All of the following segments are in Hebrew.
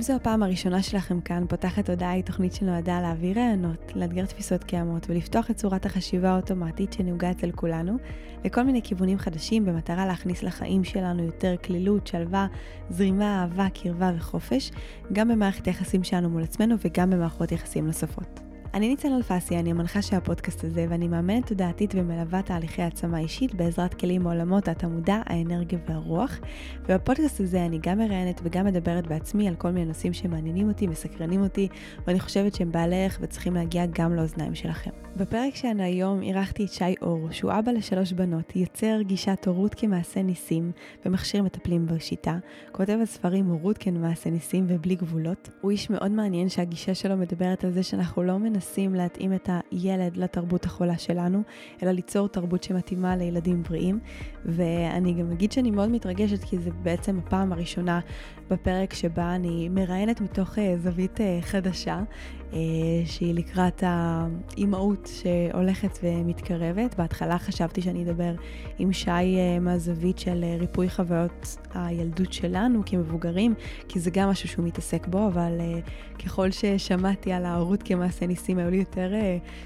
אם זו הפעם הראשונה שלכם כאן, פותחת הודעה היא תוכנית שנועדה להעביר רעיונות, לאתגר תפיסות קיימות ולפתוח את צורת החשיבה האוטומטית שנהוגה אצל כולנו, לכל מיני כיוונים חדשים במטרה להכניס לחיים שלנו יותר כלילות, שלווה, זרימה, אהבה, קרבה וחופש, גם במערכת היחסים שלנו מול עצמנו וגם במערכות יחסים נוספות. אני ניצן אלפסי, אני המנחה של הפודקאסט הזה, ואני מאמנת תודעתית ומלווה תהליכי העצמה אישית בעזרת כלים מעולמות התמודע, האנרגיה והרוח. ובפודקאסט הזה אני גם מראיינת וגם מדברת בעצמי על כל מיני נושאים שמעניינים אותי, מסקרנים אותי, ואני חושבת שהם בעלי ערך וצריכים להגיע גם לאוזניים שלכם. בפרק שלנו היום אירחתי את שי אור, שהוא אבא לשלוש בנות, יוצר גישת הורות כמעשה ניסים ומכשיר מטפלים בשיטה, כותב על ספרים הורות כמעשה ניסים ובלי גבולות. הוא איש מאוד מעניין שהגישה שלו מדברת על זה שאנחנו לא מנסים מנסים להתאים את הילד לתרבות החולה שלנו, אלא ליצור תרבות שמתאימה לילדים בריאים. ואני גם אגיד שאני מאוד מתרגשת, כי זה בעצם הפעם הראשונה בפרק שבה אני מראיינת מתוך אה, זווית אה, חדשה. אה, שהיא לקראת האימהות שהולכת ומתקרבת. בהתחלה חשבתי שאני אדבר עם שי אה, מהזווית של אה, ריפוי חוויות הילדות שלנו כמבוגרים, כי זה גם משהו שהוא מתעסק בו, אבל ככל ששמעתי על ההורות כמעשה ניסים, היו לי יותר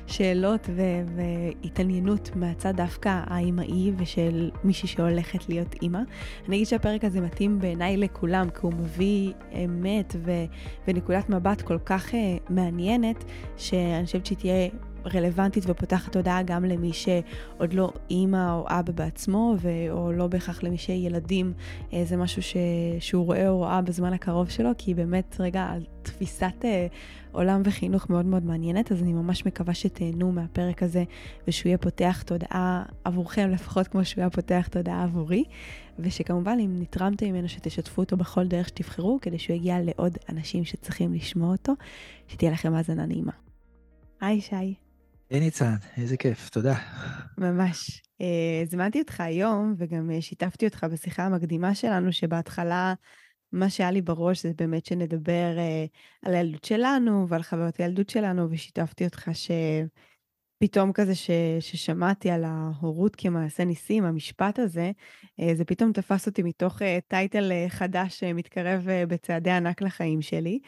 שאלות ו- והתעניינות מהצד דווקא האימהי ושל מישהי שהולכת להיות אימא. אני אגיד שהפרק הזה מתאים בעיניי לכולם, כי הוא מביא אמת ו- ונקודת מבט כל כך מעניינת. מעניינת, שאני חושבת שהיא תהיה רלוונטית ופותחת תודעה גם למי שעוד לא אימא או אבא בעצמו, ו- או לא בהכרח למי שילדים, אה, זה משהו ש- שהוא רואה או רואה בזמן הקרוב שלו, כי היא באמת רגע על תפיסת אה, עולם וחינוך מאוד מאוד מעניינת, אז אני ממש מקווה שתהנו מהפרק הזה, ושהוא יהיה פותח תודעה עבורכם, לפחות כמו שהוא היה פותח תודעה עבורי, ושכמובן אם נתרמתם ממנו שתשתפו אותו בכל דרך שתבחרו, כדי שהוא יגיע לעוד אנשים שצריכים לשמוע אותו, שתהיה לכם האזנה נעימה. היי שי. היי ניצן, איזה כיף, תודה. ממש. אה, הזמנתי אותך היום, וגם אה, שיתפתי אותך בשיחה המקדימה שלנו, שבהתחלה מה שהיה לי בראש זה באמת שנדבר אה, על הילדות שלנו ועל חוויות הילדות שלנו, ושיתפתי אותך שפתאום כזה ש... ששמעתי על ההורות כמעשה ניסים, המשפט הזה, זה פתאום תפס אותי מתוך טייטל חדש שמתקרב בצעדי ענק לחיים שלי,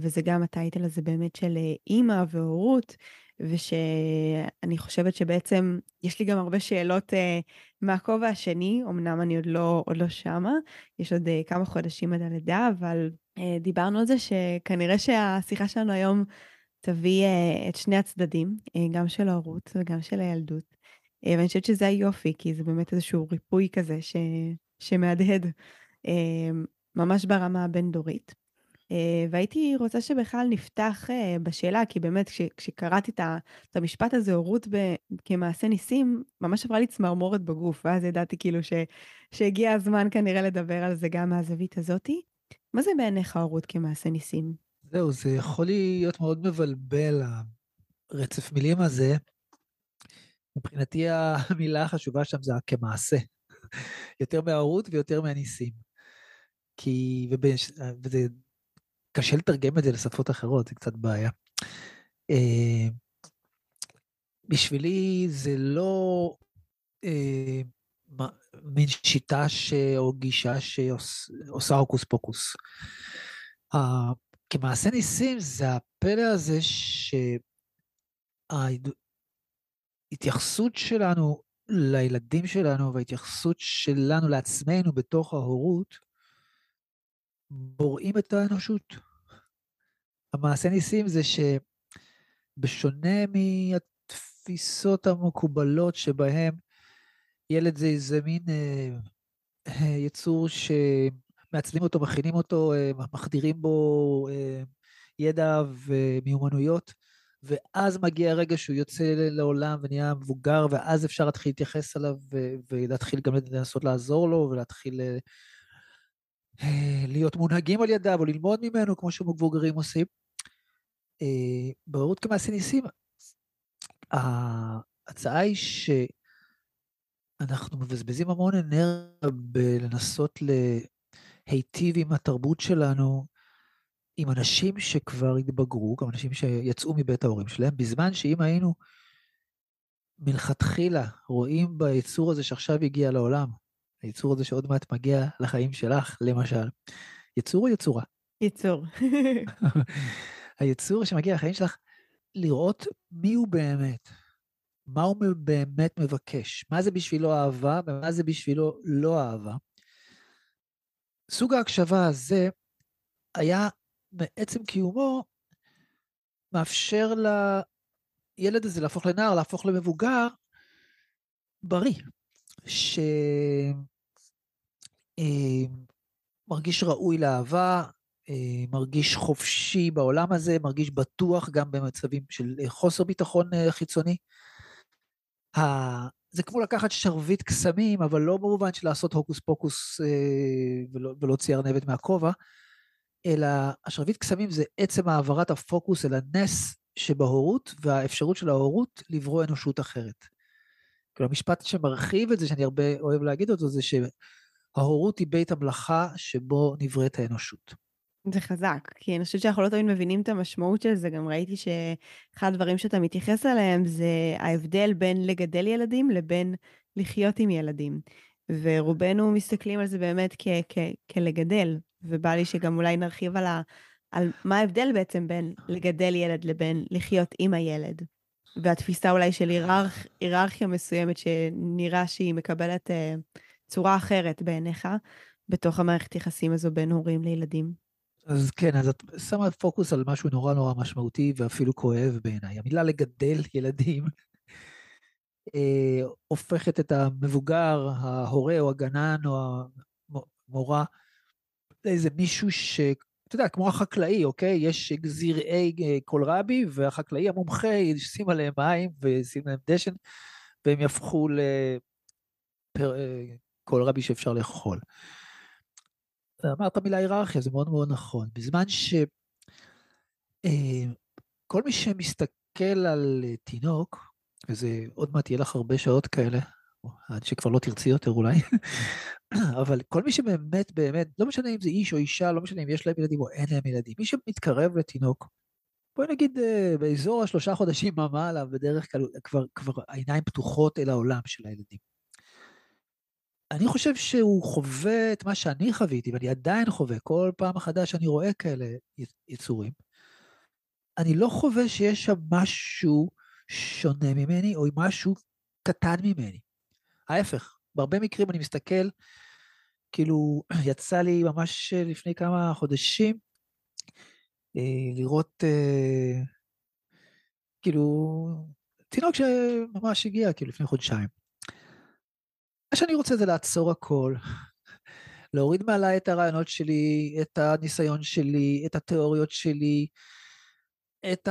וזה גם הטייטל הזה באמת של אימא והורות. ושאני חושבת שבעצם יש לי גם הרבה שאלות uh, מהכובע השני, אמנם אני עוד לא, עוד לא שמה, יש עוד uh, כמה חודשים עד הלידה, אבל uh, דיברנו על זה שכנראה שהשיחה שלנו היום תביא uh, את שני הצדדים, uh, גם של ההורות וגם של הילדות. Uh, ואני חושבת שזה היופי, כי זה באמת איזשהו ריפוי כזה ש... שמהדהד uh, ממש ברמה הבין-דורית. אה, והייתי רוצה שבכלל נפתח אה, בשאלה, כי באמת כש, כשקראתי את המשפט הזה, הורות כמעשה ניסים, ממש עברה לי צמרמורת בגוף, ואז ידעתי כאילו ש, שהגיע הזמן כנראה לדבר על זה גם מהזווית הזאתי. מה זה בעיניך הורות כמעשה ניסים? זהו, זה יכול להיות מאוד מבלבל, הרצף מילים הזה. מבחינתי המילה החשובה שם זה כמעשה. יותר מההורות ויותר מהניסים. כי, ובש, וזה קשה לתרגם את זה לשפות אחרות, זה קצת בעיה. אה, בשבילי זה לא אה, מין שיטה ש... או גישה שעושה הוקוס פוקוס. כמעשה ניסים זה הפלא הזה שההתייחסות שלנו לילדים שלנו וההתייחסות שלנו לעצמנו בתוך ההורות בוראים את האנושות. המעשה ניסים זה שבשונה מהתפיסות המקובלות שבהם ילד זה איזה מין אה, אה, יצור שמעצבים אותו, מכינים אותו, אה, מחדירים בו אה, ידע ומיומנויות, ואז מגיע הרגע שהוא יוצא לעולם ונהיה מבוגר, ואז אפשר להתחיל להתייחס אליו ולהתחיל גם לנסות לעזור לו ולהתחיל אה, להיות מונהגים על ידיו או ללמוד ממנו, כמו שמבוגרים עושים. אה, בררות כמעשה ניסים, ההצעה היא אנחנו מבזבזים המון אנרגיה בלנסות להיטיב עם התרבות שלנו, עם אנשים שכבר התבגרו, גם אנשים שיצאו מבית ההורים שלהם, בזמן שאם היינו מלכתחילה רואים ביצור הזה שעכשיו הגיע לעולם, היצור הזה שעוד מעט מגיע לחיים שלך, למשל, יצור או יצורה? יצור. היצור שמגיע לחיים שלך, לראות מי הוא באמת, מה הוא באמת מבקש, מה זה בשבילו אהבה ומה זה בשבילו לא אהבה. סוג ההקשבה הזה היה מעצם קיומו מאפשר לילד הזה להפוך לנער, להפוך למבוגר בריא, שמרגיש אה, ראוי לאהבה, אה, מרגיש חופשי בעולם הזה, מרגיש בטוח גם במצבים של חוסר ביטחון אה, חיצוני. זה כמו לקחת שרביט קסמים, אבל לא במובן של לעשות הוקוס פוקוס ולא, ולהוציא ארנבת מהכובע, אלא השרביט קסמים זה עצם העברת הפוקוס אל הנס שבהורות והאפשרות של ההורות לברוא אנושות אחרת. כאילו המשפט שמרחיב את זה, שאני הרבה אוהב להגיד אותו, זה שההורות היא בית המלאכה שבו נבראת האנושות. זה חזק, כי אני חושבת שאנחנו לא תמיד מבינים את המשמעות של זה, גם ראיתי שאחד הדברים שאתה מתייחס אליהם זה ההבדל בין לגדל ילדים לבין לחיות עם ילדים. ורובנו מסתכלים על זה באמת כ- כ- כלגדל, ובא לי שגם אולי נרחיב על, ה- על מה ההבדל בעצם בין לגדל ילד לבין לחיות עם הילד. והתפיסה אולי של היררכ, היררכיה מסוימת שנראה שהיא מקבלת uh, צורה אחרת בעיניך, בתוך המערכת יחסים הזו בין הורים לילדים. אז כן, אז את שמה פוקוס על משהו נורא נורא משמעותי ואפילו כואב בעיניי. המילה לגדל ילדים אה, הופכת את המבוגר, ההורה או הגנן או המורה לאיזה מישהו ש... אתה יודע, כמו החקלאי, אוקיי? יש גזירי אה, קולרבי, והחקלאי המומחה ישים עליהם מים וישים להם דשן, והם יהפכו לקולרבי אה, שאפשר לאכול. אמרת מילה היררכיה, זה מאוד מאוד נכון. בזמן שכל אה, מי שמסתכל על תינוק, וזה עוד מעט יהיה לך הרבה שעות כאלה, עד שכבר לא תרצי יותר אולי, אבל כל מי שבאמת באמת, לא משנה אם זה איש או אישה, לא משנה אם יש להם ילדים או אין להם ילדים, מי שמתקרב לתינוק, בואי נגיד אה, באזור השלושה חודשים ומעלה, בדרך כלל כבר, כבר העיניים פתוחות אל העולם של הילדים. אני חושב שהוא חווה את מה שאני חוויתי, ואני עדיין חווה, כל פעם מחדש אני רואה כאלה יצורים. אני לא חווה שיש שם משהו שונה ממני, או משהו קטן ממני. ההפך, בהרבה מקרים אני מסתכל, כאילו, יצא לי ממש לפני כמה חודשים אה, לראות, אה, כאילו, תינוק שממש הגיע, כאילו, לפני חודשיים. מה שאני רוצה זה לעצור הכל, להוריד מעליי את הרעיונות שלי, את הניסיון שלי, את התיאוריות שלי, את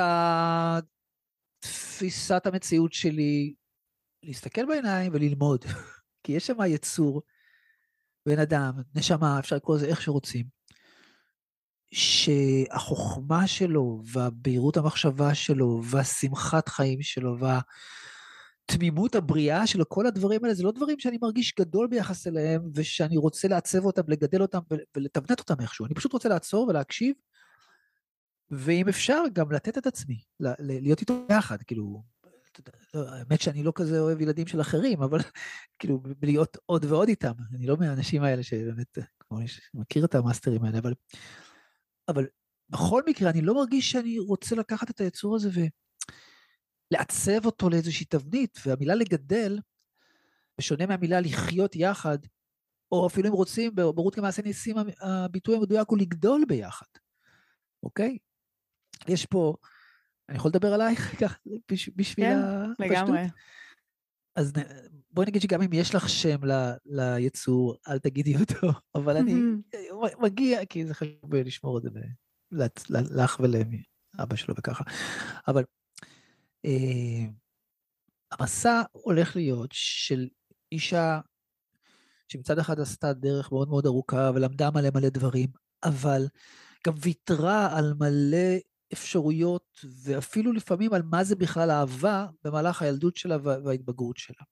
תפיסת המציאות שלי, להסתכל בעיניים וללמוד. כי יש שם יצור, בן אדם, נשמה, אפשר לקרוא לזה איך שרוצים, שהחוכמה שלו והבהירות המחשבה שלו והשמחת חיים שלו וה... תמימות הבריאה של כל הדברים האלה, זה לא דברים שאני מרגיש גדול ביחס אליהם, ושאני רוצה לעצב אותם, לגדל אותם ולתבנת אותם איכשהו. אני פשוט רוצה לעצור ולהקשיב, ואם אפשר, גם לתת את עצמי, להיות איתו ביחד, כאילו, האמת שאני לא כזה אוהב ילדים של אחרים, אבל כאילו, להיות עוד ועוד איתם. אני לא מהאנשים האלה שבאמת, כמו מכיר את המאסטרים האלה, אבל, אבל בכל מקרה, אני לא מרגיש שאני רוצה לקחת את היצור הזה ו... לעצב אותו לאיזושהי תבנית, והמילה לגדל, בשונה מהמילה לחיות יחד, או אפילו אם רוצים, ברות כמעשה ניסים, הביטוי המדויק הוא לגדול ביחד, אוקיי? יש פה, אני יכול לדבר עלייך בשביל כן, הפשטות? כן, לגמרי. אז בואי נגיד שגם אם יש לך שם ל, ליצור, אל תגידי אותו, אבל אני מגיע, כי זה חשוב לשמור את זה לך ולאבא שלו וככה. אבל אה, המסע הולך להיות של אישה שמצד אחד עשתה דרך מאוד מאוד ארוכה ולמדה מלא מלא דברים, אבל גם ויתרה על מלא אפשרויות, ואפילו לפעמים על מה זה בכלל אהבה במהלך הילדות שלה וההתבגרות שלה.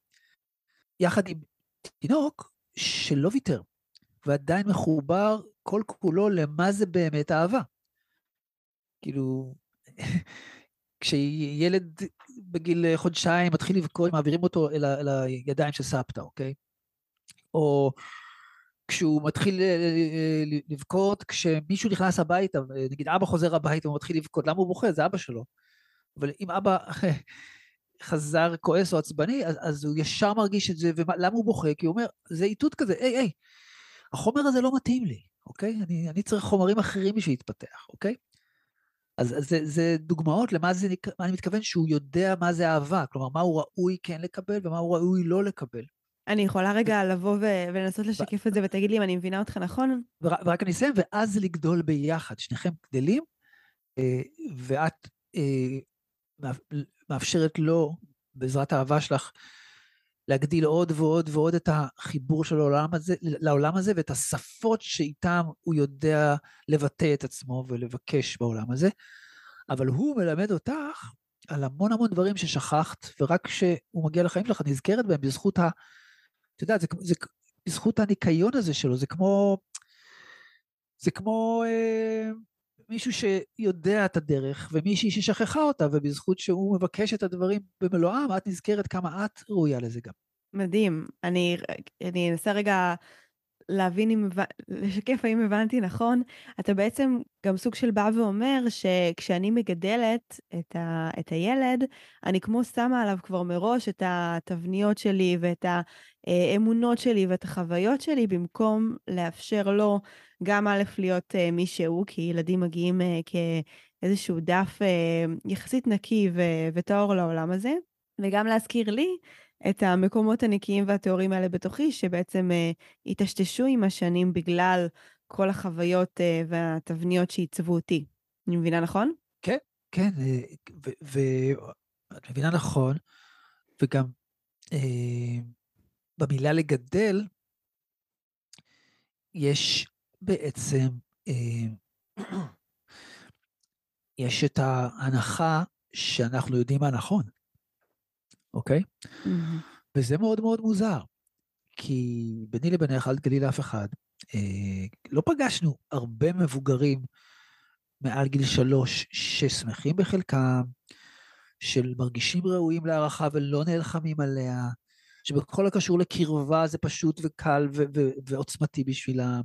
יחד עם תינוק שלא ויתר, ועדיין מחובר כל כולו למה זה באמת אהבה. כאילו, כשילד בגיל חודשיים מתחיל לבכות, מעבירים אותו אל, אל הידיים של סבתא, אוקיי? או כשהוא מתחיל אה, אה, לבכות, כשמישהו נכנס הביתה, נגיד אבא חוזר הביתה והוא מתחיל לבכות, למה הוא בוכה? זה אבא שלו. אבל אם אבא חזר כועס או עצבני, אז, אז הוא ישר מרגיש את זה, ולמה הוא בוכה? כי הוא אומר, זה איתות כזה, היי, היי, החומר הזה לא מתאים לי, אוקיי? אני, אני צריך חומרים אחרים בשביל להתפתח, אוקיי? אז, אז זה, זה דוגמאות למה זה, מה אני מתכוון שהוא יודע מה זה אהבה, כלומר, מה הוא ראוי כן לקבל ומה הוא ראוי לא לקבל. אני יכולה רגע לבוא ולנסות לשקף את זה ותגיד לי אם אני מבינה אותך נכון? ורק, אני אסיים, ואז לגדול ביחד, שניכם גדלים, אה, ואת אה, מאפשרת לו, בעזרת האהבה שלך, להגדיל עוד ועוד ועוד את החיבור של העולם הזה, לעולם הזה ואת השפות שאיתם הוא יודע לבטא את עצמו ולבקש בעולם הזה. אבל הוא מלמד אותך על המון המון דברים ששכחת, ורק כשהוא מגיע לחיים שלך נזכרת בהם בזכות ה... את יודעת, זה, זה בזכות הניקיון הזה שלו, זה כמו... זה כמו אה, מישהו שיודע את הדרך, ומישהי ששכחה אותה, ובזכות שהוא מבקש את הדברים במלואם, את נזכרת כמה את ראויה לזה גם. מדהים. אני, אני אנסה רגע להבין אם, לשקף האם הבנתי נכון. אתה בעצם גם סוג של בא ואומר שכשאני מגדלת את, ה, את הילד, אני כמו שמה עליו כבר מראש את התבניות שלי ואת האמונות שלי ואת החוויות שלי, במקום לאפשר לו גם א', להיות uh, מי שהוא, כי ילדים מגיעים uh, כאיזשהו דף uh, יחסית נקי וטהור לעולם הזה, וגם להזכיר לי את המקומות הנקיים והטהורים האלה בתוכי, שבעצם uh, התשתשו עם השנים בגלל כל החוויות uh, והתבניות שעיצבו אותי. אני מבינה נכון? כן, כן, ואת מבינה נכון, וגם אה, במילה לגדל, יש בעצם, אה, יש את ההנחה שאנחנו יודעים מה נכון, אוקיי? Mm-hmm. וזה מאוד מאוד מוזר, כי ביני לבינך אל תגלי לאף אחד. אה, לא פגשנו הרבה מבוגרים מעל גיל שלוש ששמחים בחלקם, של מרגישים ראויים להערכה ולא נלחמים עליה, שבכל הקשור לקרבה זה פשוט וקל ו- ו- ועוצמתי בשבילם.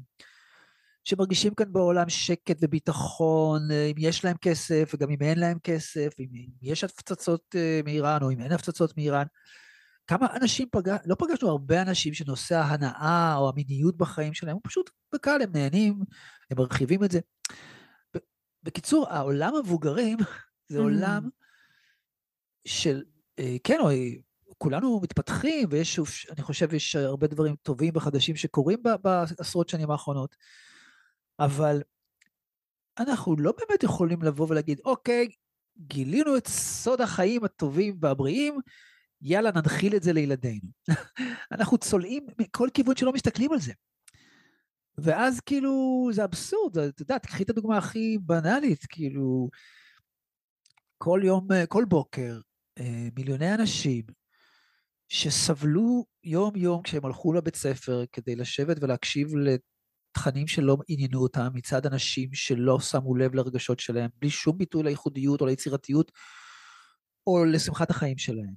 שמרגישים כאן בעולם שקט וביטחון, אה, אם יש להם כסף וגם אם אין להם כסף, אם, אם יש הפצצות אה, מאיראן או אם אין הפצצות מאיראן. כמה אנשים פגש, לא פגשנו הרבה אנשים שנושא ההנאה או המיניות בחיים שלהם, הוא פשוט בקל, הם נהנים, הם מרחיבים את זה. בקיצור, העולם המבוגרים זה mm. עולם של, אה, כן, כולנו מתפתחים, ויש, אני חושב, יש הרבה דברים טובים וחדשים שקורים בעשרות שנים האחרונות. אבל אנחנו לא באמת יכולים לבוא ולהגיד, אוקיי, גילינו את סוד החיים הטובים והבריאים, יאללה, ננחיל את זה לילדינו. אנחנו צולעים מכל כיוון שלא מסתכלים על זה. ואז כאילו, זה אבסורד, את יודעת, קחי את הדוגמה הכי בנאלית, כאילו, כל יום, כל בוקר, אה, מיליוני אנשים שסבלו יום-יום כשהם הלכו לבית ספר כדי לשבת ולהקשיב תכנים שלא עניינו אותם מצד אנשים שלא שמו לב לרגשות שלהם, בלי שום ביטוי לייחודיות או ליצירתיות או לשמחת החיים שלהם,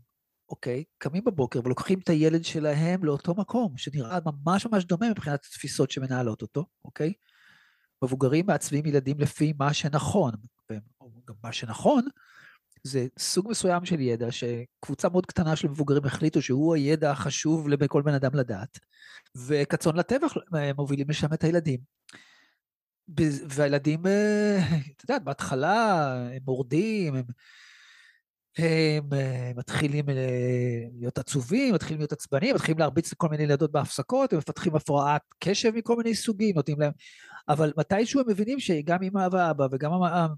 אוקיי? קמים בבוקר ולוקחים את הילד שלהם לאותו מקום, שנראה ממש ממש דומה מבחינת התפיסות שמנהלות אותו, אוקיי? מבוגרים מעצבים ילדים לפי מה שנכון, וגם מה שנכון זה סוג מסוים של ידע שקבוצה מאוד קטנה של מבוגרים החליטו שהוא הידע החשוב לכל בן אדם לדעת, וכצאן לטבח מובילים לשם את הילדים. והילדים, אה, את יודעת, בהתחלה הם מורדים, הם, הם אה, מתחילים אה, להיות עצובים, מתחילים להיות עצבניים, מתחילים להרביץ לכל מיני ילדות בהפסקות, הם מפתחים הפרעת קשב מכל מיני סוגים, נותנים להם... אבל מתישהו הם מבינים שגם אמא ואבא וגם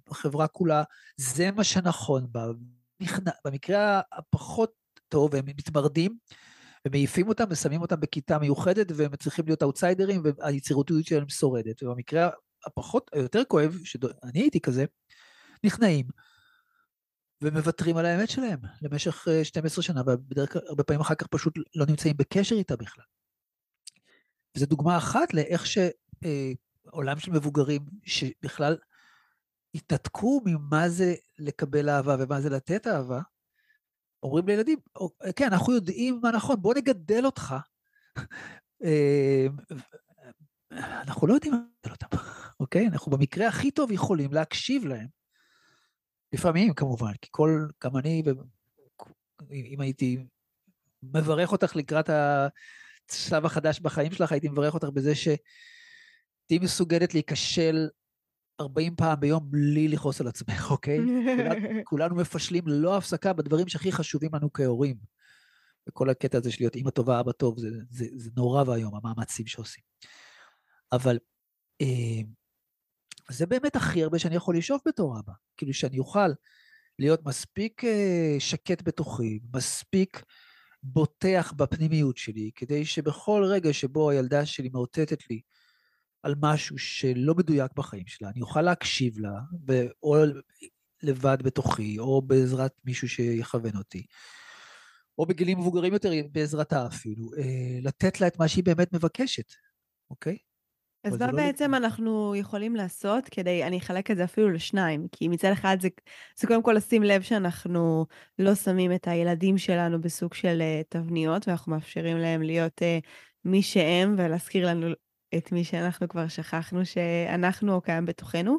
החברה כולה, זה מה שנכון בה. במקרה הפחות טוב, הם מתמרדים, ומעיפים אותם ושמים אותם בכיתה מיוחדת, והם צריכים להיות אאוטסיידרים, והיצירותיות שלהם שורדת. ובמקרה הפחות, היותר כואב, שאני הייתי כזה, נכנעים. ומוותרים על האמת שלהם למשך 12 אה, שנה, ובדרך כלל, הרבה פעמים אחר כך פשוט לא נמצאים בקשר איתה בכלל. וזו דוגמה אחת לאיך שעולם של מבוגרים, שבכלל התנתקו ממה זה לקבל אהבה ומה זה לתת אהבה, אומרים לילדים, כן, אנחנו יודעים מה נכון, בוא נגדל אותך. אנחנו לא יודעים לגדל אותם, אוקיי? אנחנו במקרה הכי טוב יכולים להקשיב להם. לפעמים, כמובן, כי כל, גם אני, אם הייתי מברך אותך לקראת השלב החדש בחיים שלך, הייתי מברך אותך בזה שתהיי מסוגלת להיכשל 40 פעם ביום בלי לכעוס על עצמך, אוקיי? כולנו, כולנו מפשלים ללא הפסקה בדברים שהכי חשובים לנו כהורים. וכל הקטע הזה של להיות אימא טובה, אבא טוב, זה, זה, זה נורא ואיום, המאמצים שעושים. אבל אה, זה באמת הכי הרבה שאני יכול לשאוף בתור אבא. כאילו שאני אוכל להיות מספיק אה, שקט בתוכי, מספיק בוטח בפנימיות שלי, כדי שבכל רגע שבו הילדה שלי מאותתת לי על משהו שלא מדויק בחיים שלה, אני אוכל להקשיב לה, או לבד בתוכי, או בעזרת מישהו שיכוון אותי, או בגילים מבוגרים יותר, בעזרתה אפילו, אה, לתת לה את מה שהיא באמת מבקשת, אוקיי? אז מה לא בעצם לא... אנחנו יכולים לעשות כדי, אני אחלק את זה אפילו לשניים, כי מצד אחד זה, זה קודם כל לשים לב שאנחנו לא שמים את הילדים שלנו בסוג של uh, תבניות, ואנחנו מאפשרים להם להיות uh, מי שהם, ולהזכיר לנו את מי שאנחנו כבר שכחנו שאנחנו או קיים בתוכנו.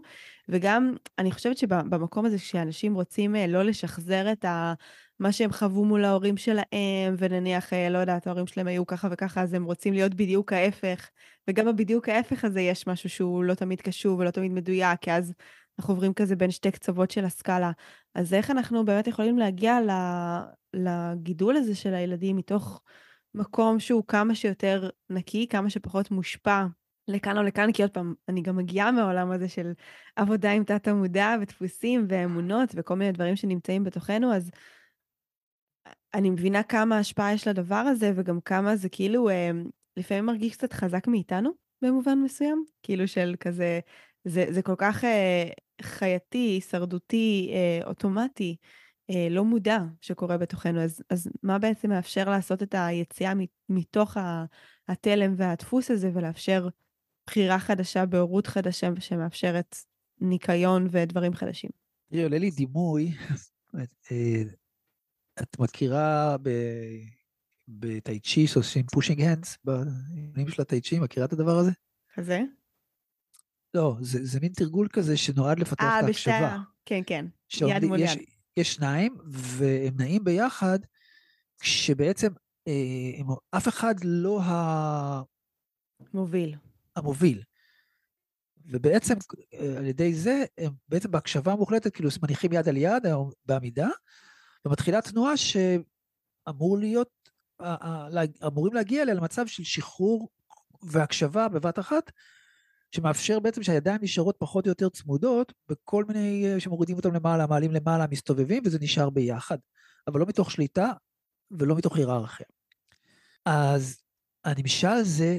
וגם, אני חושבת שבמקום הזה, שאנשים רוצים uh, לא לשחזר את ה... מה שהם חוו מול ההורים שלהם, ונניח, אה, לא יודעת, ההורים שלהם היו ככה וככה, אז הם רוצים להיות בדיוק ההפך. וגם בבדיוק ההפך הזה יש משהו שהוא לא תמיד קשור ולא תמיד מדויק, כי אז אנחנו עוברים כזה בין שתי קצוות של הסקאלה. אז איך אנחנו באמת יכולים להגיע לגידול הזה של הילדים מתוך מקום שהוא כמה שיותר נקי, כמה שפחות מושפע לכאן או לכאן, כי עוד פעם, אני גם מגיעה מהעולם הזה של עבודה עם תת-המודע ודפוסים ואמונות וכל מיני דברים שנמצאים בתוכנו, אז אני מבינה כמה השפעה יש לדבר הזה, וגם כמה זה כאילו אה, לפעמים מרגיש קצת חזק מאיתנו במובן מסוים, כאילו של כזה, זה, זה כל כך אה, חייתי, הישרדותי, אה, אוטומטי, לא מודע שקורה בתוכנו, אז, אז מה בעצם מאפשר לעשות את היציאה מתוך התלם והדפוס הזה ולאפשר בחירה חדשה בהורות חדשה שמאפשרת ניקיון ודברים חדשים? תראי, עולה לי דימוי, אה, את מכירה בטאי צ'י שעושים פושינג הנדס, בעניינים של הטאי צ'י, מכירה את הדבר הזה? כזה? לא, זה, זה מין תרגול כזה שנועד לפתח 아, את ההקשבה. אה, כן, כן, יד מול יד. יש שניים, והם נעים ביחד, כשבעצם אה, הם, אף אחד לא ה... מוביל. המוביל. ובעצם אה, על ידי זה, הם בעצם בהקשבה מוחלטת, כאילו מניחים יד על יד בעמידה, ומתחילה תנועה שאמור להיות, אמורים להגיע אליה למצב של שחרור והקשבה בבת אחת, שמאפשר בעצם שהידיים נשארות פחות או יותר צמודות, בכל מיני, שמורידים אותם למעלה, מעלים למעלה, מסתובבים, וזה נשאר ביחד. אבל לא מתוך שליטה ולא מתוך היררכיה. אז הנמשל זה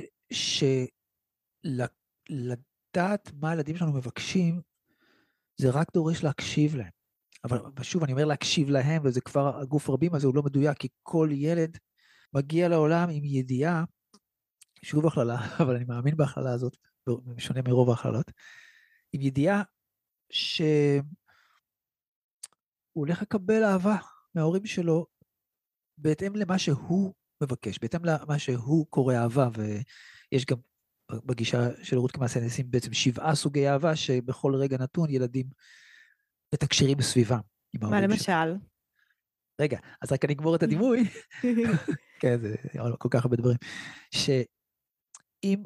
שלדעת מה הילדים שלנו מבקשים, זה רק דורש להקשיב להם. אבל שוב, אני אומר להקשיב להם, וזה כבר, הגוף הרבים הזה הוא לא מדויק, כי כל ילד מגיע לעולם עם ידיעה, שוב הכללה, אבל אני מאמין בהכללה הזאת, בשונה מרוב ההכללות, עם ידיעה שהוא הולך לקבל אהבה מההורים שלו בהתאם למה שהוא מבקש, בהתאם למה שהוא קורא אהבה, ויש גם בגישה של רות כמעשה ניסים בעצם שבעה סוגי אהבה שבכל רגע נתון ילדים מתקשרים בסביבה. מה למשל? רגע, אז רק אני אגמור את הדימוי. כן, זה כל כך הרבה דברים. שאם,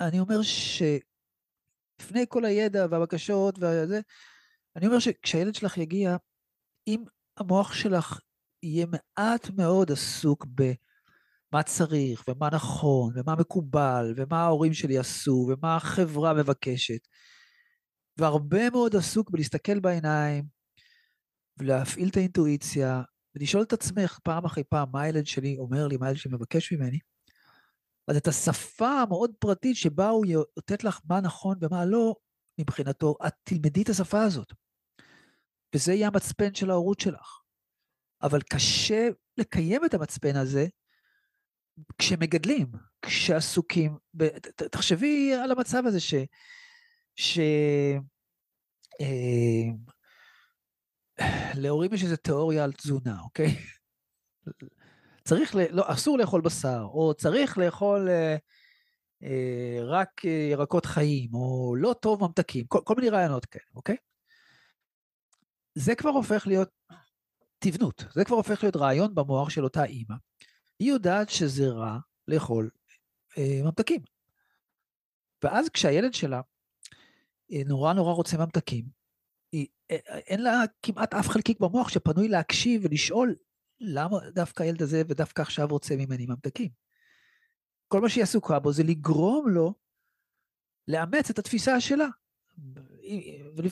אני אומר שלפני כל הידע והבקשות וזה, אני אומר שכשהילד שלך יגיע, אם המוח שלך יהיה מעט מאוד עסוק במה צריך ומה נכון ומה מקובל ומה ההורים שלי עשו ומה החברה מבקשת, והרבה מאוד עסוק בלהסתכל בעיניים, ולהפעיל את האינטואיציה, ולשאול את עצמך פעם אחרי פעם מה הילד שלי אומר לי, מה הילד שלי מבקש ממני. אז את השפה המאוד פרטית שבה הוא יאותת לך מה נכון ומה לא, מבחינתו, את תלמדי את השפה הזאת. וזה יהיה המצפן של ההורות שלך. אבל קשה לקיים את המצפן הזה כשמגדלים, שעסוקים, ב, תחשבי על המצב הזה ש... ש אה, להורים יש איזו תיאוריה על תזונה, אוקיי? צריך, ל... לא, אסור לאכול בשר, או צריך לאכול אה, אה, רק אה, ירקות חיים, או לא טוב ממתקים, כל, כל מיני רעיונות כאלה, אוקיי? זה כבר הופך להיות תבנות, זה כבר הופך להיות רעיון במוח של אותה אימא. היא יודעת שזה רע לאכול אה, ממתקים. ואז כשהילד שלה אה, נורא נורא רוצה ממתקים, היא, אה, אין לה כמעט אף חלקיק במוח שפנוי להקשיב ולשאול למה דווקא הילד הזה ודווקא עכשיו רוצה ממני ממתקים. כל מה שהיא עסוקה בו זה לגרום לו לאמץ את התפיסה שלה.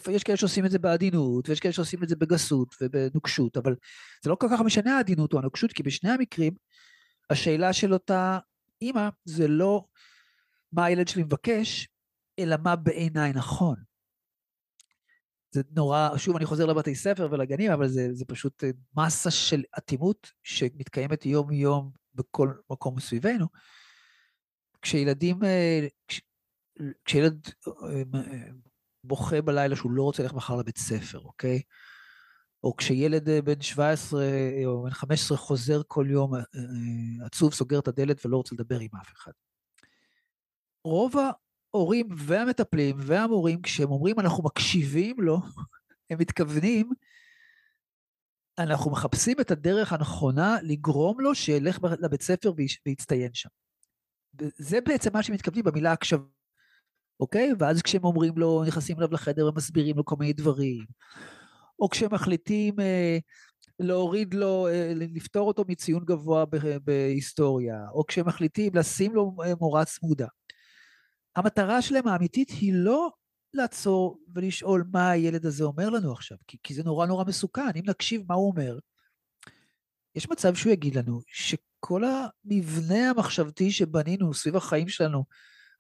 ויש כאלה שעושים את זה בעדינות, ויש כאלה שעושים את זה בגסות ובנוקשות, אבל זה לא כל כך משנה העדינות או הנוקשות, כי בשני המקרים, השאלה של אותה אימא זה לא מה הילד שלי מבקש, אלא מה בעיניי נכון. זה נורא, שוב אני חוזר לבתי ספר ולגנים, אבל זה, זה פשוט מסה של אטימות שמתקיימת יום יום בכל מקום סביבנו. כשילדים, אה, כש, כשילד אה, אה, בוכה בלילה שהוא לא רוצה ללכת מחר לבית ספר, אוקיי? או כשילד בן 17 או בן 15 חוזר כל יום עצוב, סוגר את הדלת ולא רוצה לדבר עם אף אחד. רוב ההורים והמטפלים והמורים, כשהם אומרים אנחנו מקשיבים לו, הם מתכוונים, אנחנו מחפשים את הדרך הנכונה לגרום לו שילך לבית ספר ויצטיין שם. זה בעצם מה שמתכוונים במילה הקשבה, אוקיי? ואז כשהם אומרים לו, נכנסים אליו לחדר ומסבירים לו כל מיני דברים, או כשהם מחליטים אה, להוריד לו, אה, לפטור אותו מציון גבוה בהיסטוריה, או כשהם מחליטים לשים לו אה, מורה צמודה. המטרה שלהם האמיתית היא לא לעצור ולשאול מה הילד הזה אומר לנו עכשיו, כי, כי זה נורא נורא מסוכן. אם נקשיב מה הוא אומר, יש מצב שהוא יגיד לנו שכל המבנה המחשבתי שבנינו סביב החיים שלנו,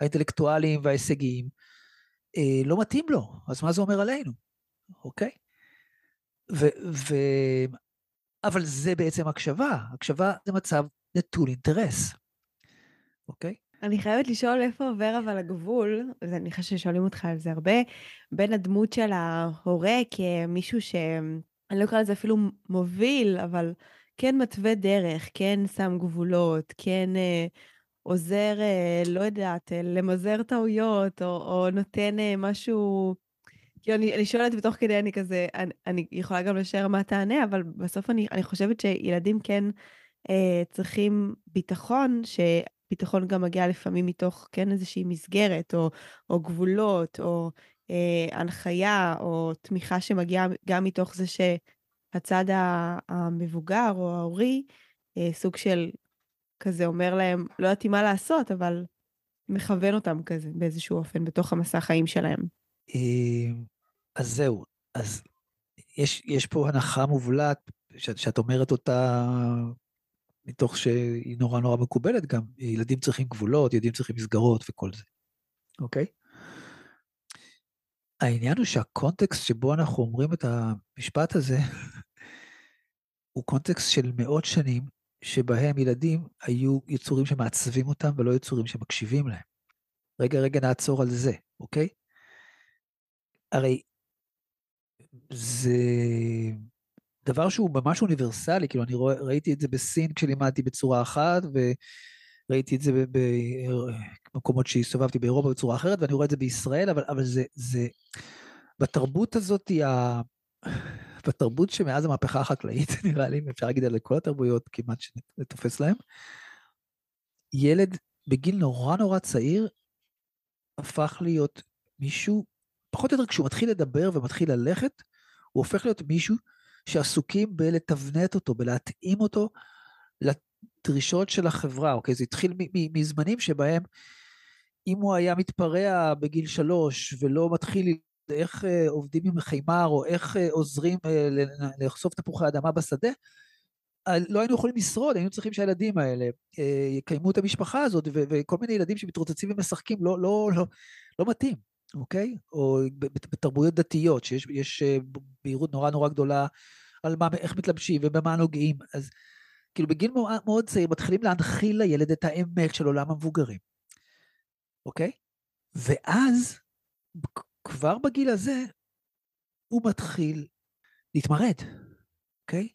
האינטלקטואליים וההישגיים, אה, לא מתאים לו, אז מה זה אומר עלינו, אוקיי? ו, ו... אבל זה בעצם הקשבה, הקשבה זה מצב נטול אינטרס, אוקיי? אני חייבת לשאול איפה עובר אבל הגבול, ואני חושבת ששואלים אותך על זה הרבה, בין הדמות של ההורה כמישהו ש... אני לא אקרא לזה אפילו מוביל, אבל כן מתווה דרך, כן שם גבולות, כן אה, עוזר, אה, לא יודעת, אה, למזער טעויות, או, או נותן אה, משהו... כאילו, אני, אני שואלת ותוך כדי אני כזה, אני, אני יכולה גם לשער מה תענה, אבל בסוף אני, אני חושבת שילדים כן אה, צריכים ביטחון, ש... ביטחון גם מגיע לפעמים מתוך, כן, איזושהי מסגרת, או, או גבולות, או אה, הנחיה, או תמיכה שמגיעה גם מתוך זה שהצד המבוגר או ההורי, אה, סוג של כזה אומר להם, לא יודעת מה לעשות, אבל מכוון אותם כזה באיזשהו אופן בתוך המסע החיים שלהם. אה, אז זהו, אז יש, יש פה הנחה מובלעת, שאת, שאת אומרת אותה מתוך שהיא נורא נורא מקובלת גם, ילדים צריכים גבולות, ילדים צריכים מסגרות וכל זה, אוקיי? העניין הוא שהקונטקסט שבו אנחנו אומרים את המשפט הזה, הוא קונטקסט של מאות שנים, שבהם ילדים היו יצורים שמעצבים אותם ולא יצורים שמקשיבים להם. רגע, רגע, נעצור על זה, אוקיי? הרי זה דבר שהוא ממש אוניברסלי, כאילו אני רואה, ראיתי את זה בסין כשלימדתי בצורה אחת, וראיתי את זה במקומות שהסתובבתי באירופה בצורה אחרת, ואני רואה את זה בישראל, אבל, אבל זה, זה, בתרבות הזאת, ה... בתרבות שמאז המהפכה החקלאית, נראה לי, אפשר להגיד על כל התרבויות כמעט שנתופס להם, ילד בגיל נורא נורא צעיר הפך להיות מישהו, פחות או יותר כשהוא מתחיל לדבר ומתחיל ללכת, הוא הופך להיות מישהו שעסוקים בלתבנת אותו, בלהתאים אותו לדרישות של החברה, אוקיי? זה התחיל מזמנים שבהם אם הוא היה מתפרע בגיל שלוש ולא מתחיל איך אה, עובדים עם חימר, או איך אה, עוזרים אה, לחשוף תפוחי אדמה בשדה, לא היינו יכולים לשרוד, היינו צריכים שהילדים האלה יקיימו את המשפחה הזאת, וכל מיני ילדים שמתרוצצים ומשחקים לא, לא, לא, לא מתאים, אוקיי? או בתרבויות דתיות, שיש בהירות נורא נורא גדולה על מה, איך מתלבשים ובמה נוגעים. אז כאילו בגיל מאוד צעיר מתחילים להנחיל לילד את האמת של עולם המבוגרים, אוקיי? ואז, כבר בגיל הזה, הוא מתחיל להתמרד, אוקיי?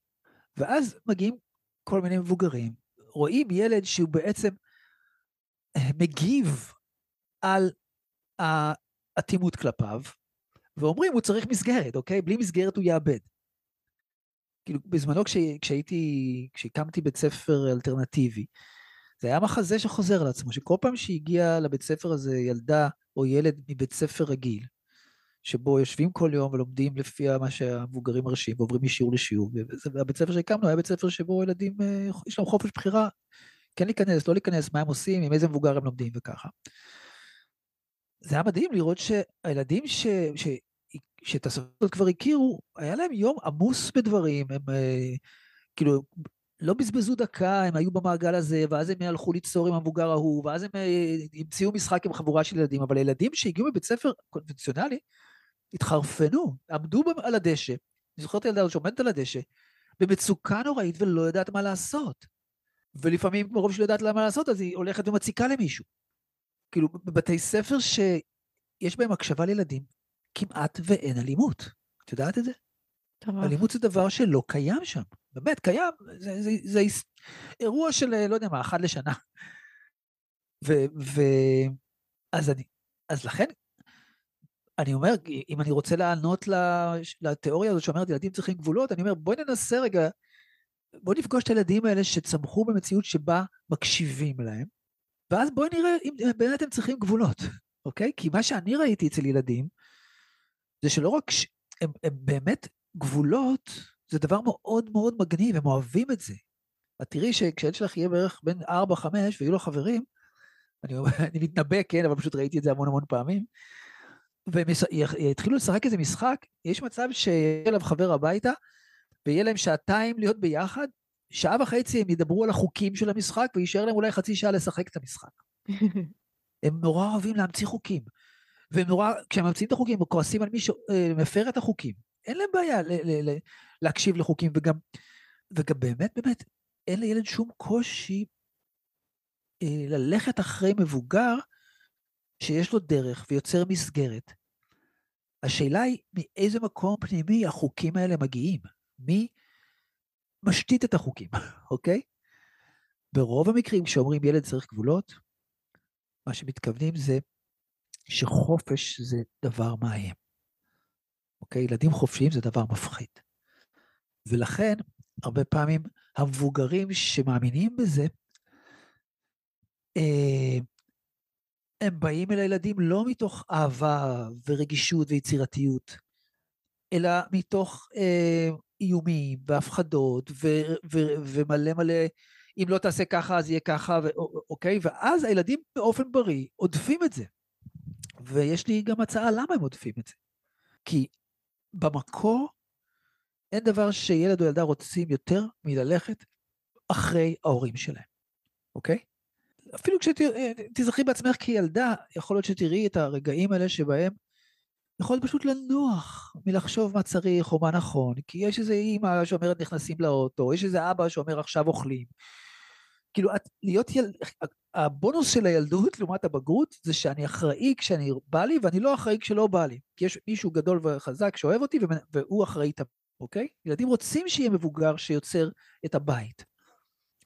ואז מגיעים כל מיני מבוגרים, רואים ילד שהוא בעצם אה, מגיב על האטימות כלפיו, ואומרים, הוא צריך מסגרת, אוקיי? בלי מסגרת הוא יאבד. כאילו, בזמנו כש, כשהייתי, כשהקמתי בית ספר אלטרנטיבי, זה היה מחזה שחוזר על עצמו, שכל פעם שהגיעה לבית ספר הזה ילדה או ילד מבית ספר רגיל, שבו יושבים כל יום ולומדים לפי מה שהמבוגרים מרשים ועוברים משיעור לשיעור, והבית ספר שהקמנו היה בית ספר שבו ילדים, אה, יש להם חופש בחירה, כן להיכנס, לא להיכנס, מה הם עושים, עם איזה מבוגר הם לומדים וככה. זה היה מדהים לראות שהילדים ש... ש... שאת הסרטות כבר הכירו, היה להם יום עמוס בדברים, הם אה, כאילו לא בזבזו דקה, הם היו במעגל הזה, ואז הם הלכו ליצור עם המבוגר ההוא, ואז הם אה, המציאו משחק עם חבורה של ילדים, אבל ילדים שהגיעו מבית ספר קונבנציונלי, התחרפנו, עמדו על הדשא, אני זוכר את הילדה הזאת שעומדת על הדשא, במצוקה נוראית ולא יודעת מה לעשות. ולפעמים מרוב שלא יודעת מה לעשות, אז היא הולכת ומציקה למישהו. כאילו, בבתי ספר שיש בהם הקשבה לילדים, כמעט ואין אלימות. את יודעת את זה? טוב. אלימות זה דבר שלא קיים שם. באמת, קיים, זה, זה, זה, זה אירוע של, לא יודע מה, אחת לשנה. ו... ו אז אני, אז לכן, אני אומר, אם אני רוצה לענות לתיאוריה הזאת שאומרת ילדים צריכים גבולות, אני אומר, בואי ננסה רגע, בואי נפגוש את הילדים האלה שצמחו במציאות שבה מקשיבים להם, ואז בואי נראה אם באמת הם צריכים גבולות, אוקיי? כי מה שאני ראיתי אצל ילדים, זה שלא רק שהם הם באמת גבולות, זה דבר מאוד מאוד מגניב, הם אוהבים את זה. את תראי שכשהילד שלך יהיה בערך בין 4-5 ויהיו לו חברים, אני, אני מתנבא, כן, אבל פשוט ראיתי את זה המון המון פעמים, והם יתחילו לשחק איזה משחק, יש מצב שיהיה אליו חבר הביתה, ויהיה להם שעתיים להיות ביחד, שעה וחצי הם ידברו על החוקים של המשחק, ויישאר להם אולי חצי שעה לשחק את המשחק. הם נורא אוהבים להמציא חוקים. והם נורא, כשהם ממציאים את החוקים, הם כועסים על מי שמפר את החוקים. אין להם בעיה ל- ל- ל- להקשיב לחוקים, וגם, וגם באמת, באמת, אין לילד שום קושי אה, ללכת אחרי מבוגר שיש לו דרך ויוצר מסגרת. השאלה היא מאיזה מקום פנימי החוקים האלה מגיעים. מי משתית את החוקים, אוקיי? ברוב המקרים כשאומרים ילד צריך גבולות, מה שמתכוונים זה שחופש זה דבר מאיים. אוקיי? ילדים חופשיים זה דבר מפחיד. ולכן, הרבה פעמים המבוגרים שמאמינים בזה, אה, הם באים אל הילדים לא מתוך אהבה ורגישות ויצירתיות, אלא מתוך אה, איומים והפחדות ו- ו- ומלא מלא, אם לא תעשה ככה אז יהיה ככה, ו- אוקיי? ואז הילדים באופן בריא עודפים את זה. ויש לי גם הצעה למה הם עודפים את זה. כי במקור אין דבר שילד או ילדה רוצים יותר מללכת אחרי ההורים שלהם, אוקיי? אפילו כשתזכרי בעצמך כילדה, יכול להיות שתראי את הרגעים האלה שבהם יכול פשוט לנוח מלחשוב מה צריך או מה נכון, כי יש איזה אימא שאומרת נכנסים לאוטו, יש איזה אבא שאומר עכשיו אוכלים. כאילו, את, להיות ילד, הבונוס של הילדות לעומת הבגרות זה שאני אחראי כשאני בא לי ואני לא אחראי כשלא בא לי. כי יש מישהו גדול וחזק שאוהב אותי והוא אחראי, אוקיי? ילדים רוצים שיהיה מבוגר שיוצר את הבית.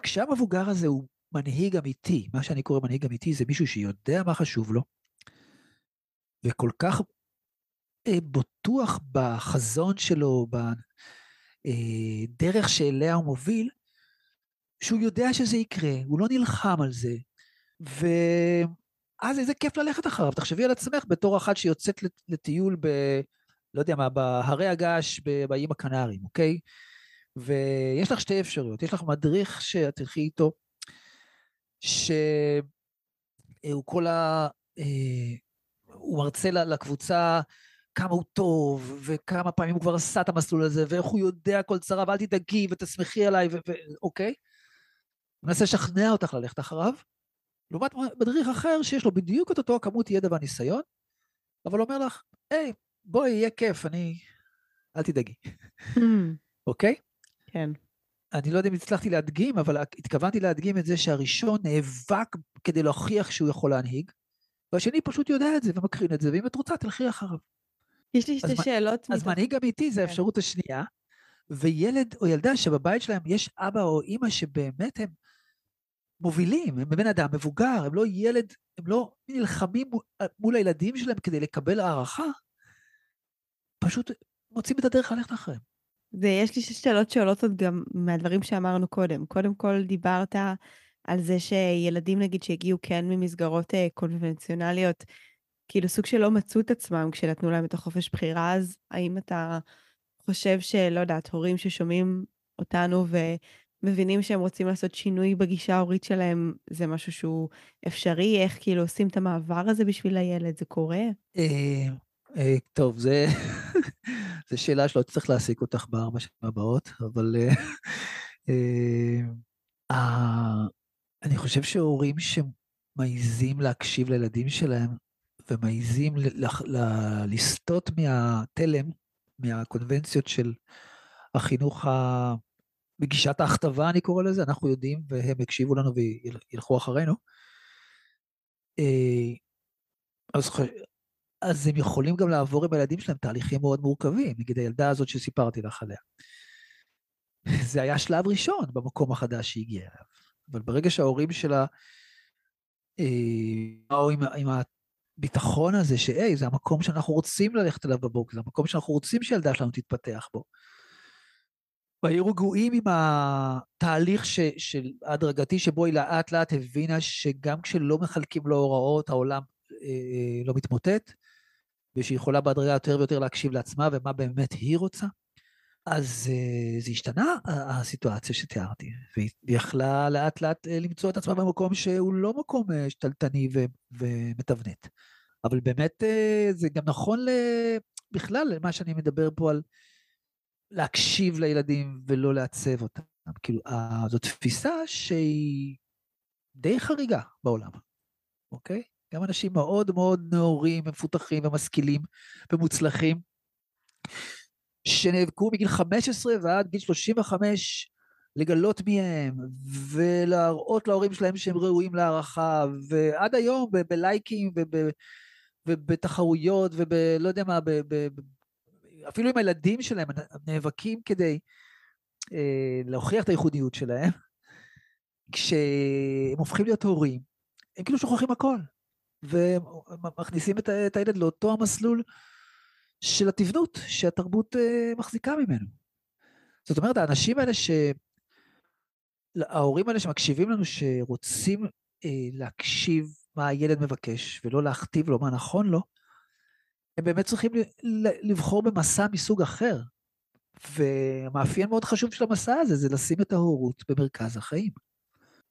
כשהמבוגר הזה הוא מנהיג אמיתי, מה שאני קורא מנהיג אמיתי זה מישהו שיודע מה חשוב לו, וכל כך אה, בטוח בחזון שלו, בדרך אה, שאליה הוא מוביל, שהוא יודע שזה יקרה, הוא לא נלחם על זה, ואז איזה כיף ללכת אחריו. תחשבי על עצמך בתור אחת שיוצאת לטיול ב... לא יודע מה, בהרי הגעש באיים הקנריים, אוקיי? ויש לך שתי אפשרויות. יש לך מדריך שאת תלכי איתו, שהוא כל ה... אה, הוא מרצה לקבוצה כמה הוא טוב, וכמה פעמים הוא כבר עשה את המסלול הזה, ואיך הוא יודע כל צרה, ואל תדאגי ותסמכי עליי, ואוקיי? הוא מנסה לשכנע אותך ללכת אחריו, לעומת מדריך אחר שיש לו בדיוק את אותו כמות ידע והניסיון, אבל אומר לך, היי, בואי, יהיה כיף, אני... אל תדאגי. Hmm. אוקיי? כן. אני לא יודע אם הצלחתי להדגים, אבל התכוונתי להדגים את זה שהראשון נאבק כדי להוכיח שהוא יכול להנהיג, והשני פשוט יודע את זה ומקרין את זה, ואם את רוצה, תלכי אחריו. יש לי שתי שאלות. אז מנהיג אמיתי זה כן. האפשרות השנייה, וילד או ילדה שבבית שלהם יש אבא או אימא שבאמת הם מובילים, הם בן אדם מבוגר, הם לא ילד, הם לא נלחמים מול הילדים שלהם כדי לקבל הערכה, פשוט מוצאים את הדרך ללכת אחריהם. ויש לי שאלות שעולות עוד גם מהדברים שאמרנו קודם. קודם כל דיברת על זה שילדים נגיד שהגיעו כן ממסגרות אה, קונבנציונליות, כאילו סוג שלא מצאו את עצמם כשנתנו להם את החופש בחירה, אז האם אתה חושב שלא יודעת, הורים ששומעים אותנו ומבינים שהם רוצים לעשות שינוי בגישה ההורית שלהם, זה משהו שהוא אפשרי? איך כאילו עושים את המעבר הזה בשביל הילד? זה קורה? אה, אה, טוב, זה... זו שאלה שלא צריך להעסיק אותך בארבע שנים הבאות, אבל uh, אני חושב שהורים שמעיזים להקשיב לילדים שלהם ומעיזים לסטות מהתלם, מהקונבנציות של החינוך ה... בגישת ההכתבה, אני קורא לזה, אנחנו יודעים, והם יקשיבו לנו וילכו אחרינו. אז אז הם יכולים גם לעבור עם הילדים שלהם תהליכים מאוד מורכבים, נגיד הילדה הזאת שסיפרתי לך עליה. זה היה שלב ראשון במקום החדש שהיא הגיעה אליו. אבל ברגע שההורים שלה אה, באו עם, עם הביטחון הזה שהי, זה המקום שאנחנו רוצים ללכת אליו בבוקר, זה המקום שאנחנו רוצים שהילדה שלנו תתפתח בו. והיו רגועים עם התהליך ש, של ההדרגתי שבו היא לאט לאט הבינה שגם כשלא מחלקים לו הוראות, העולם אה, לא מתמוטט, ושהיא יכולה בהדרגה יותר ויותר להקשיב לעצמה ומה באמת היא רוצה, אז uh, זה השתנה הסיטואציה שתיארתי, והיא יכלה לאט לאט אה, למצוא את עצמה במקום שהוא לא מקום uh, שתלטני ומתבנת. אבל באמת זה גם נכון בכלל למה שאני מדבר פה על להקשיב לילדים ולא לעצב אותם. כאילו, זו תפיסה שהיא די חריגה בעולם, אוקיי? גם אנשים מאוד מאוד נאורים, מפותחים ומשכילים ומוצלחים, שנאבקו מגיל 15 ועד גיל 35 לגלות מי הם, ולהראות להורים שלהם שהם ראויים להערכה, ועד היום ב- בלייקים וב- ובתחרויות ובלא יודע מה, ב- ב- אפילו עם הילדים שלהם נאבקים כדי אה, להוכיח את הייחודיות שלהם, כשהם הופכים להיות הורים, הם כאילו שוכחים הכל. ומכניסים את, את הילד לאותו המסלול של התבנות שהתרבות uh, מחזיקה ממנו. זאת אומרת, האנשים האלה ש... ההורים האלה שמקשיבים לנו, שרוצים uh, להקשיב מה הילד מבקש ולא להכתיב לו מה נכון לו, הם באמת צריכים לבחור במסע מסוג אחר. ומאפיין מאוד חשוב של המסע הזה זה לשים את ההורות במרכז החיים,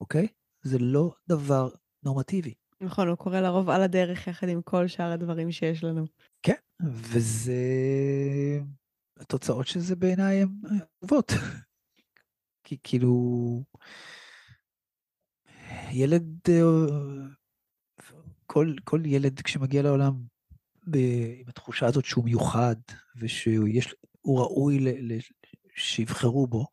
אוקיי? זה לא דבר נורמטיבי. נכון, הוא קורא לרוב על הדרך יחד עם כל שאר הדברים שיש לנו. כן, וזה... התוצאות של זה בעיניי הן טובות. כי כאילו... ילד... כל, כל ילד כשמגיע לעולם ב, עם התחושה הזאת שהוא מיוחד ושהוא ראוי ל, ל, שיבחרו בו,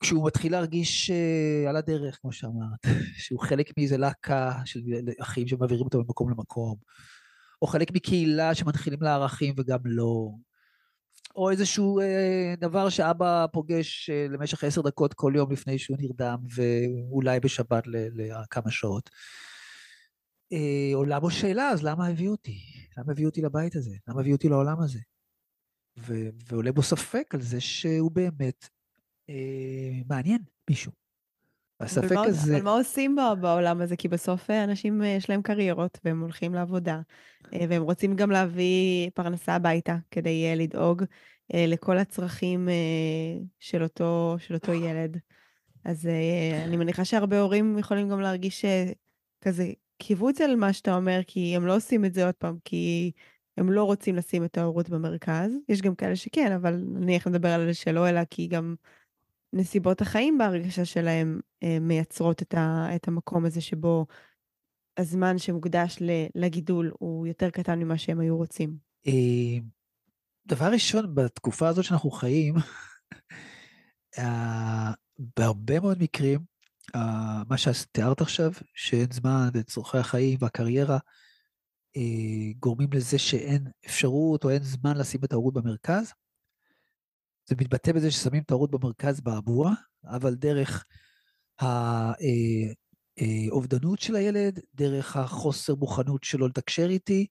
כשהוא מתחיל להרגיש uh, על הדרך, כמו שאמרת, שהוא חלק מאיזה להקה של אחים שמעבירים אותו ממקום למקום, או חלק מקהילה שמנחילים לערכים וגם לא, או איזשהו uh, דבר שאבא פוגש uh, למשך עשר דקות כל יום לפני שהוא נרדם, ואולי בשבת לכמה שעות. Uh, עולה בו שאלה, אז למה הביאו אותי? למה הביאו אותי לבית הזה? למה הביאו אותי לעולם הזה? ועולה בו ספק על זה שהוא באמת אה, מעניין מישהו. הספק הזה... אבל מה עושים בעולם הזה? כי בסוף אה, אנשים אה, יש להם קריירות והם הולכים לעבודה, והם רוצים גם להביא פרנסה הביתה כדי לדאוג לכל הצרכים של אותו, של אותו ילד. אז אני מניחה שהרבה הורים יכולים גם להרגיש כזה קיבוץ על מה שאתה אומר, כי הם לא עושים את זה עוד פעם, כי הם לא רוצים לשים את ההורות במרכז. יש גם כאלה שכן, אבל נניח נדבר על אלה שלא, אלא כי גם נסיבות החיים בהרגשה שלהם אה, מייצרות את, ה, את המקום הזה שבו הזמן שמוקדש לגידול הוא יותר קטן ממה שהם היו רוצים. אה, דבר ראשון, בתקופה הזאת שאנחנו חיים, uh, בהרבה מאוד מקרים, מה שתיארת עכשיו, שאין זמן וצורכי החיים והקריירה, גורמים לזה שאין אפשרות או אין זמן לשים את ההורות במרכז. זה מתבטא בזה ששמים את ההורות במרכז באבוע, אבל דרך האובדנות של הילד, דרך החוסר מוכנות שלו לתקשר איתי,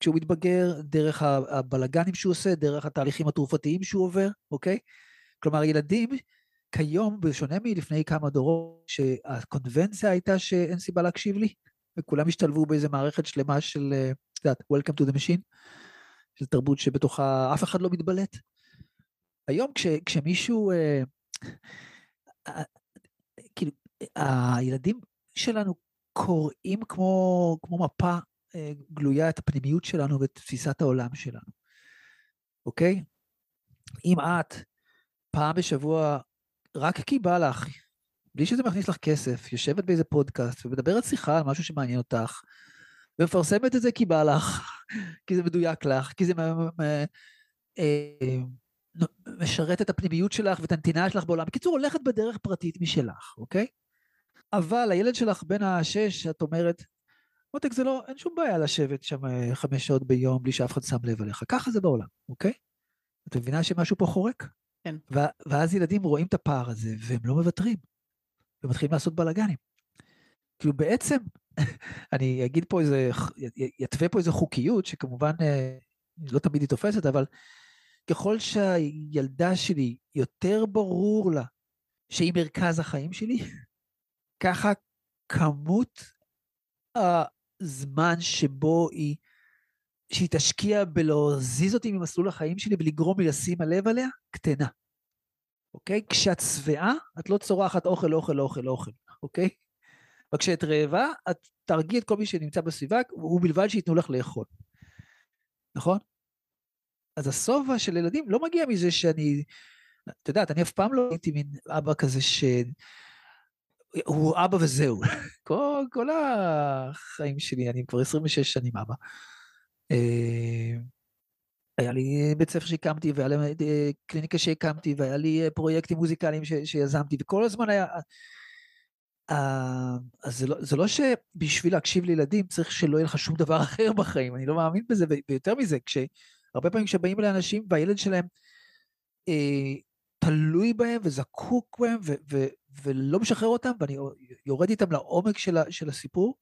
כשהוא מתבגר, דרך הבלגנים שהוא עושה, דרך התהליכים התרופתיים שהוא עובר, אוקיי? כלומר, ילדים כיום, בשונה מלפני כמה דורות, שהקונבנציה הייתה שאין סיבה להקשיב לי, וכולם השתלבו באיזה מערכת שלמה של, אה, את יודעת, Welcome to the machine, של תרבות שבתוכה אף אחד לא מתבלט. היום כש, כשמישהו, אה, אה, כאילו, הילדים שלנו קוראים כמו, כמו מפה אה, גלויה את הפנימיות שלנו ואת תפיסת העולם שלנו, אוקיי? אם את פעם בשבוע, רק כי בא לך, בלי שזה מכניס לך כסף, יושבת באיזה פודקאסט ומדברת שיחה על משהו שמעניין אותך, ומפרסמת את זה כי בא לך, כי זה מדויק לך, כי זה אה, משרת את הפנימיות שלך ואת הנתינה שלך בעולם. בקיצור, הולכת בדרך פרטית משלך, אוקיי? אבל הילד שלך בן השש, את אומרת, מותק, זה לא, אין שום בעיה לשבת שם אה, חמש שעות ביום בלי שאף אחד שם לב עליך. ככה זה בעולם, אוקיי? את מבינה שמשהו פה חורק? כן. ואז ילדים רואים את הפער הזה, והם לא מוותרים. ומתחילים לעשות בלאגנים. כאילו בעצם, אני אגיד פה איזה, יתווה פה איזה חוקיות, שכמובן אה, לא תמיד היא תופסת, אבל ככל שהילדה שלי, יותר ברור לה שהיא מרכז החיים שלי, ככה כמות הזמן שבו היא, שהיא תשקיע בלהזיז אותי ממסלול החיים שלי ולגרום לי לשים הלב עליה, קטנה. אוקיי? כשאת שבעה, את לא צורחת אוכל, אוכל, אוכל, אוכל, אוקיי? וכשאת רעבה, את תרגיעי את כל מי שנמצא בסביבה, ובלבד שייתנו לך לאכול. נכון? אז השובע של ילדים לא מגיע מזה שאני, את יודעת, אני אף פעם לא הייתי מין אבא כזה ש... הוא אבא וזהו. כל, כל החיים שלי, אני כבר 26 שנים אבא. אה, היה לי בית ספר שהקמתי, והיה לי אה, קליניקה שהקמתי, והיה לי אה, פרויקטים מוזיקליים ש, שיזמתי, וכל הזמן היה... אז זה לא, זה לא שבשביל להקשיב לילדים צריך שלא יהיה לך שום דבר אחר בחיים, אני לא מאמין בזה, ויותר מזה, כשהרבה פעמים כשבאים לאנשים והילד שלהם אה, תלוי בהם וזקוק בהם ו, ו, ולא משחרר אותם, ואני יורד איתם לעומק של, של הסיפור,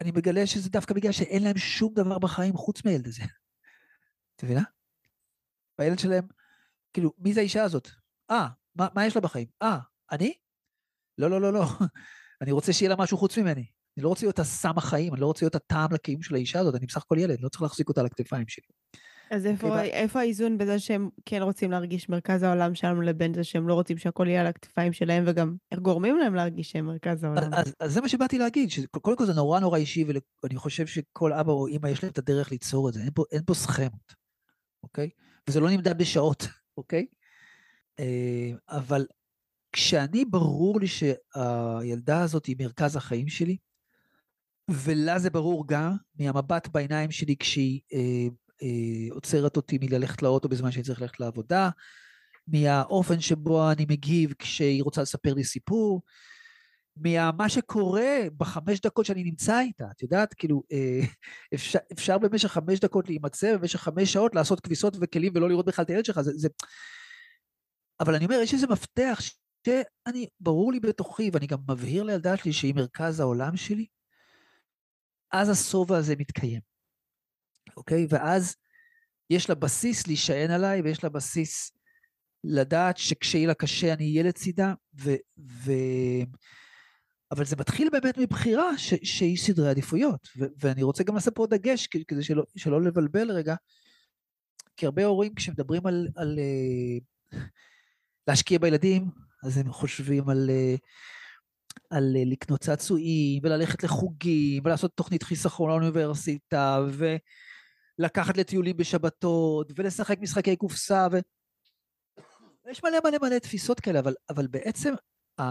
אני מגלה שזה דווקא בגלל שאין להם שום דבר בחיים חוץ מהילד הזה. את מבינה? והילד שלהם, כאילו, מי זה האישה הזאת? אה, מה, מה יש לה בחיים? אה, אני? לא, לא, לא, לא. אני רוצה שיהיה לה משהו חוץ ממני. אני לא רוצה להיות הסם החיים, אני לא רוצה להיות הטעם לקיום של האישה הזאת, אני בסך הכל ילד, לא צריך להחזיק אותה על הכתפיים שלי. אז איפה, okay, אוקיי, איפה האיזון בזה שהם כן רוצים להרגיש מרכז העולם שלנו לבין זה שהם לא רוצים שהכל יהיה על הכתפיים שלהם וגם גורמים להם להרגיש שהם מרכז העולם? אז, אז זה מה שבאתי להגיד, שקודם כל זה נורא נורא אישי ואני חושב שכל אבא או אמא יש להם את הדרך ליצור את זה, אין פה, אין פה סכמות, אוקיי? וזה לא נמדד בשעות, אוקיי? אה, אבל כשאני ברור לי שהילדה הזאת היא מרכז החיים שלי, ולה זה ברור גם מהמבט בעיניים שלי כשהיא אה, אה, עוצרת אותי מללכת לאוטו בזמן שאני צריך ללכת לעבודה, מהאופן שבו אני מגיב כשהיא רוצה לספר לי סיפור, ממה שקורה בחמש דקות שאני נמצא איתה, את יודעת, כאילו, אה, אפשר, אפשר במשך חמש דקות להימצא, במשך חמש שעות לעשות כביסות וכלים ולא לראות בכלל את הילד שלך, זה, זה... אבל אני אומר, יש איזה מפתח שאני, ברור לי בתוכי, ואני גם מבהיר לילדה שלי שהיא מרכז העולם שלי, אז השובע הזה מתקיים. אוקיי? ואז יש לה בסיס להישען עליי, ויש לה בסיס לדעת שכשיהיה לה קשה אני אהיה לצידה, ו... ו... אבל זה מתחיל באמת מבחירה ש... שהיא סדרי עדיפויות, ו... ואני רוצה גם לעשות פה דגש כדי שלא, שלא לבלבל רגע, כי הרבה הורים כשמדברים על, על uh, להשקיע בילדים, אז הם חושבים על, uh, על uh, לקנות צעצועים, וללכת לחוגים, ולעשות תוכנית חיסכון לאוניברסיטה, ו... לקחת לטיולים בשבתות, ולשחק משחקי קופסה, ו... יש מלא מלא מלא תפיסות כאלה, אבל, אבל בעצם ה...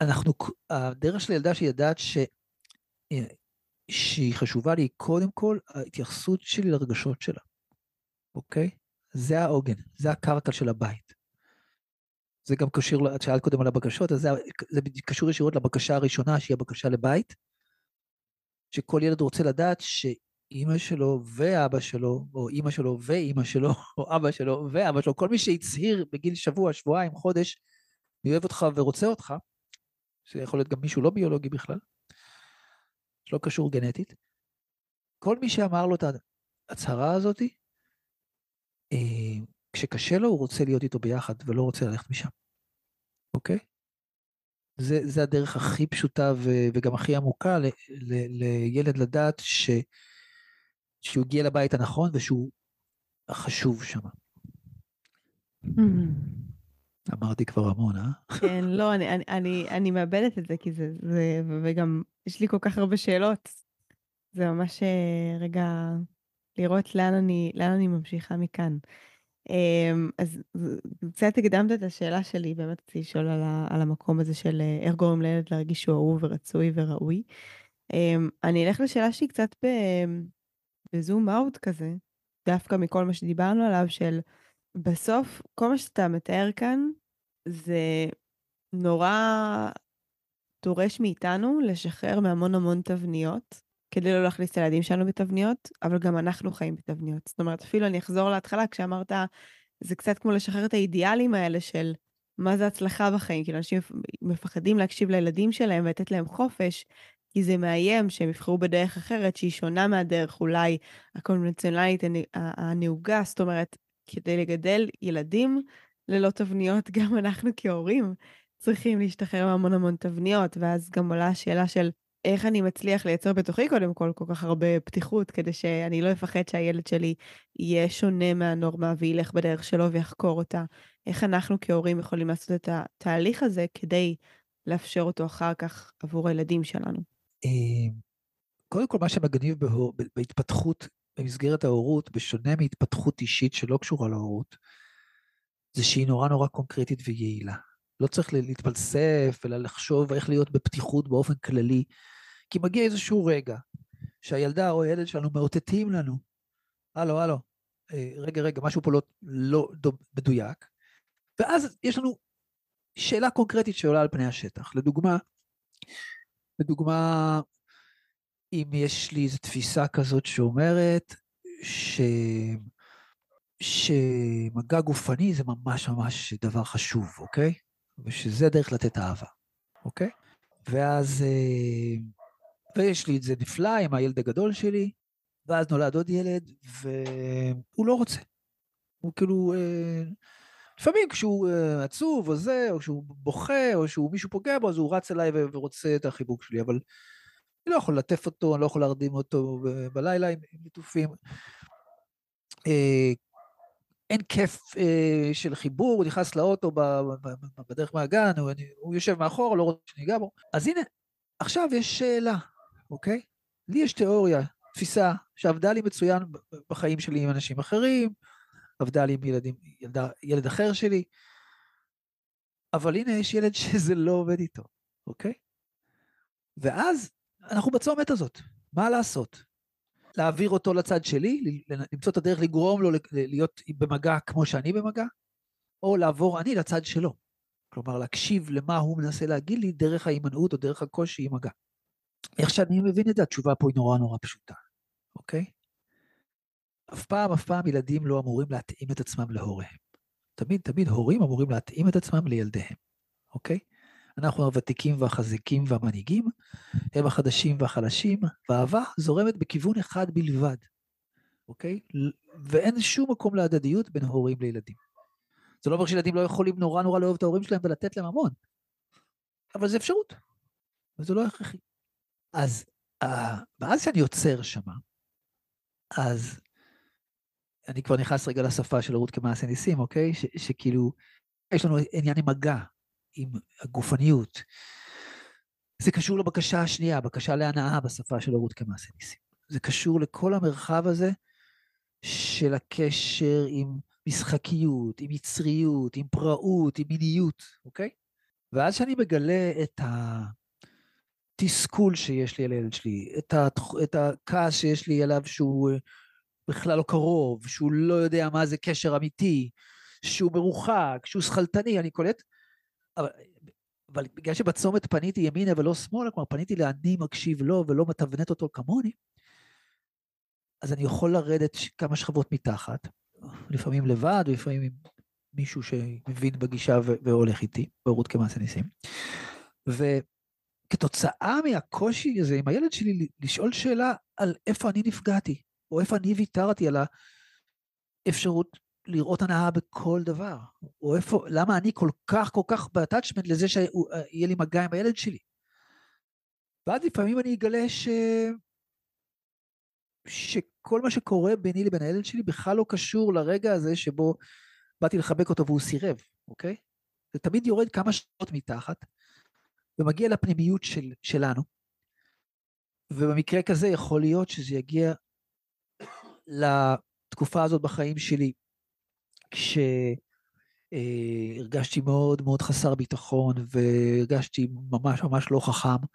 אנחנו, הדרך של ילדה שהיא יודעת ש... שהיא חשובה לי, קודם כל ההתייחסות שלי לרגשות שלה, אוקיי? זה העוגן, זה הקרקע של הבית. זה גם קשור, את שאלת קודם על הבקשות, אז זה, זה קשור ישירות לבקשה הראשונה, שהיא הבקשה לבית, שכל ילד רוצה לדעת שאימא שלו ואבא שלו, או אימא שלו ואימא שלו, או אבא שלו ואבא שלו, כל מי שהצהיר בגיל שבוע, שבועיים, חודש, אני אוהב אותך ורוצה אותך, שיכול להיות גם מישהו לא ביולוגי בכלל, שלא קשור גנטית, כל מי שאמר לו את ההצהרה הזאת, אה, כשקשה לו הוא רוצה להיות איתו ביחד ולא רוצה ללכת משם, אוקיי? זה, זה הדרך הכי פשוטה ו, וגם הכי עמוקה ל, ל, לילד לדעת ש, שהוא הגיע לבית הנכון ושהוא החשוב שם. אמרתי כבר המון, אה? כן, לא, אני, אני, אני, אני מאבדת את זה, כי זה, זה, וגם יש לי כל כך הרבה שאלות. זה ממש אה, רגע לראות לאן אני, לאן אני ממשיכה מכאן. אמ, אז קצת הקדמת את השאלה שלי, באמת רציתי לשאול על, על המקום הזה של אה, איך גורם לילד להרגיש שהוא אהוב ורצוי וראוי. אמ, אני אלך לשאלה שהיא קצת בזום אאוט כזה, דווקא מכל מה שדיברנו עליו, של בסוף, כל מה שאתה מתאר כאן, זה נורא דורש מאיתנו לשחרר מהמון המון תבניות, כדי לא להכניס את הילדים שלנו בתבניות, אבל גם אנחנו חיים בתבניות. זאת אומרת, אפילו אני אחזור להתחלה, כשאמרת, זה קצת כמו לשחרר את האידיאלים האלה של מה זה הצלחה בחיים. כאילו, אנשים מפחדים להקשיב לילדים שלהם ולתת להם חופש, כי זה מאיים שהם יבחרו בדרך אחרת, שהיא שונה מהדרך אולי הקונבנציונלית הנהוגה. זאת אומרת, כדי לגדל ילדים ללא תבניות, גם אנחנו כהורים צריכים להשתחרר מהמון המון תבניות, ואז גם עולה השאלה של איך אני מצליח לייצר בתוכי קודם כל כל כך הרבה פתיחות, כדי שאני לא אפחד שהילד שלי יהיה שונה מהנורמה וילך בדרך שלו ויחקור אותה. איך אנחנו כהורים יכולים לעשות את התהליך הזה כדי לאפשר אותו אחר כך עבור הילדים שלנו? אה, קודם כל, מה שמגניב בהתפתחות במסגרת ההורות, בשונה מהתפתחות אישית שלא קשורה להורות, זה שהיא נורא נורא קונקרטית ויעילה. לא צריך להתפלסף, אלא לחשוב איך להיות בפתיחות באופן כללי, כי מגיע איזשהו רגע שהילדה או הילד שלנו מאותתים לנו, הלו, הלו, אה, רגע, רגע, משהו פה לא, לא מדויק, ואז יש לנו שאלה קונקרטית שעולה על פני השטח. לדוגמה, לדוגמה, אם יש לי איזו תפיסה כזאת שאומרת ש... שמגע גופני זה ממש ממש דבר חשוב, אוקיי? ושזה דרך לתת אהבה, אוקיי? ואז אה, ויש לי את זה נפלא עם הילד הגדול שלי, ואז נולד עוד ילד, והוא לא רוצה. הוא כאילו, אה, לפעמים כשהוא אה, עצוב או זה, או שהוא בוכה, או שהוא מישהו פוגע בו, אז הוא רץ אליי ורוצה את החיבוק שלי, אבל אני לא יכול ללטף אותו, אני לא יכול להרדים אותו בלילה עם ליטופים. אה, אין כיף של חיבור, הוא נכנס לאוטו בדרך מהגן, הוא יושב מאחור, לא רוצה שניגע בו. אז הנה, עכשיו יש שאלה. אוקיי? לי יש תיאוריה, תפיסה, שעבדה לי מצוין בחיים שלי עם אנשים אחרים, עבדה לי עם ילדים, ילדה, ילד אחר שלי, אבל הנה יש ילד שזה לא עובד איתו, אוקיי? ואז אנחנו בצומת הזאת, מה לעשות? להעביר אותו לצד שלי, למצוא את הדרך לגרום לו להיות במגע כמו שאני במגע, או לעבור אני לצד שלו. כלומר, להקשיב למה הוא מנסה להגיד לי דרך ההימנעות או דרך הקושי עם מגע. איך שאני מבין את זה, התשובה פה היא נורא נורא פשוטה, אוקיי? אף פעם, אף פעם ילדים לא אמורים להתאים את עצמם להוריהם. תמיד, תמיד הורים אמורים להתאים את עצמם לילדיהם, אוקיי? אנחנו הוותיקים והחזיקים והמנהיגים, הם החדשים והחלשים, והאהבה זורמת בכיוון אחד בלבד, אוקיי? ואין שום מקום להדדיות בין הורים לילדים. זה לא אומר שילדים לא יכולים נורא נורא לאהוב את ההורים שלהם ולתת להם המון, אבל זה אפשרות, וזה לא הכרחי. אז ואז שאני עוצר שמה, אז אני כבר נכנס רגע לשפה של רות כמעשה ניסים, אוקיי? ש, שכאילו, יש לנו עניין עם מגע, עם הגופניות. זה קשור לבקשה השנייה, בקשה להנאה בשפה של רות כמעשה ניסים. זה קשור לכל המרחב הזה של הקשר עם משחקיות, עם יצריות, עם פראות, עם מיניות, אוקיי? ואז שאני מגלה את ה... התסכול שיש לי על הילד שלי, את, התח... את הכעס שיש לי עליו שהוא אה, בכלל לא קרוב, שהוא לא יודע מה זה קשר אמיתי, שהוא מרוחק, שהוא שכלתני, אני קולט אבל, אבל בגלל שבצומת פניתי ימינה ולא שמאלה, כלומר פניתי לאני מקשיב לו ולא מתבנת אותו כמוני, אז אני יכול לרדת כמה שכבות מתחת, לפעמים לבד, ולפעמים עם מישהו שמבין בגישה והולך איתי, בהורות כמעשה ניסים. וכתוצאה מהקושי הזה עם הילד שלי לשאול שאלה על איפה אני נפגעתי, או איפה אני ויתרתי על האפשרות לראות הנאה בכל דבר, או איפה, למה אני כל כך כל כך באטאצ'מנט לזה שיהיה לי מגע עם הילד שלי. ואז לפעמים אני אגלה ש... שכל מה שקורה ביני לבין הילד שלי בכלל לא קשור לרגע הזה שבו באתי לחבק אותו והוא סירב, אוקיי? זה תמיד יורד כמה שעות מתחת, ומגיע לפנימיות של, שלנו, ובמקרה כזה יכול להיות שזה יגיע לתקופה הזאת בחיים שלי, כשהרגשתי מאוד מאוד חסר ביטחון, והרגשתי ממש ממש לא חכם,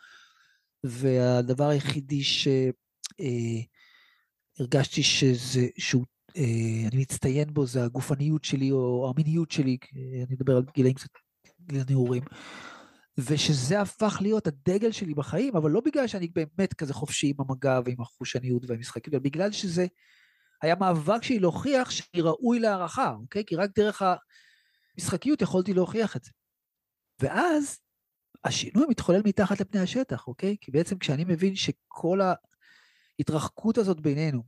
והדבר היחידי ש... אה, שזה, שהוא, אה, אני מצטיין בו, זה הגופניות שלי או המיניות שלי, אני מדבר על גילאים קצת, גיל נעורים, ושזה הפך להיות הדגל שלי בחיים, אבל לא בגלל שאני באמת כזה חופשי עם המגע ועם החושניות והמשחקים, אלא בגלל שזה היה מאבק שלי להוכיח שאני ראוי להערכה, אוקיי? כי רק דרך המשחקיות יכולתי להוכיח את זה. ואז השינוי מתחולל מתחת לפני השטח, אוקיי? כי בעצם כשאני מבין שכל ההתרחקות הזאת בינינו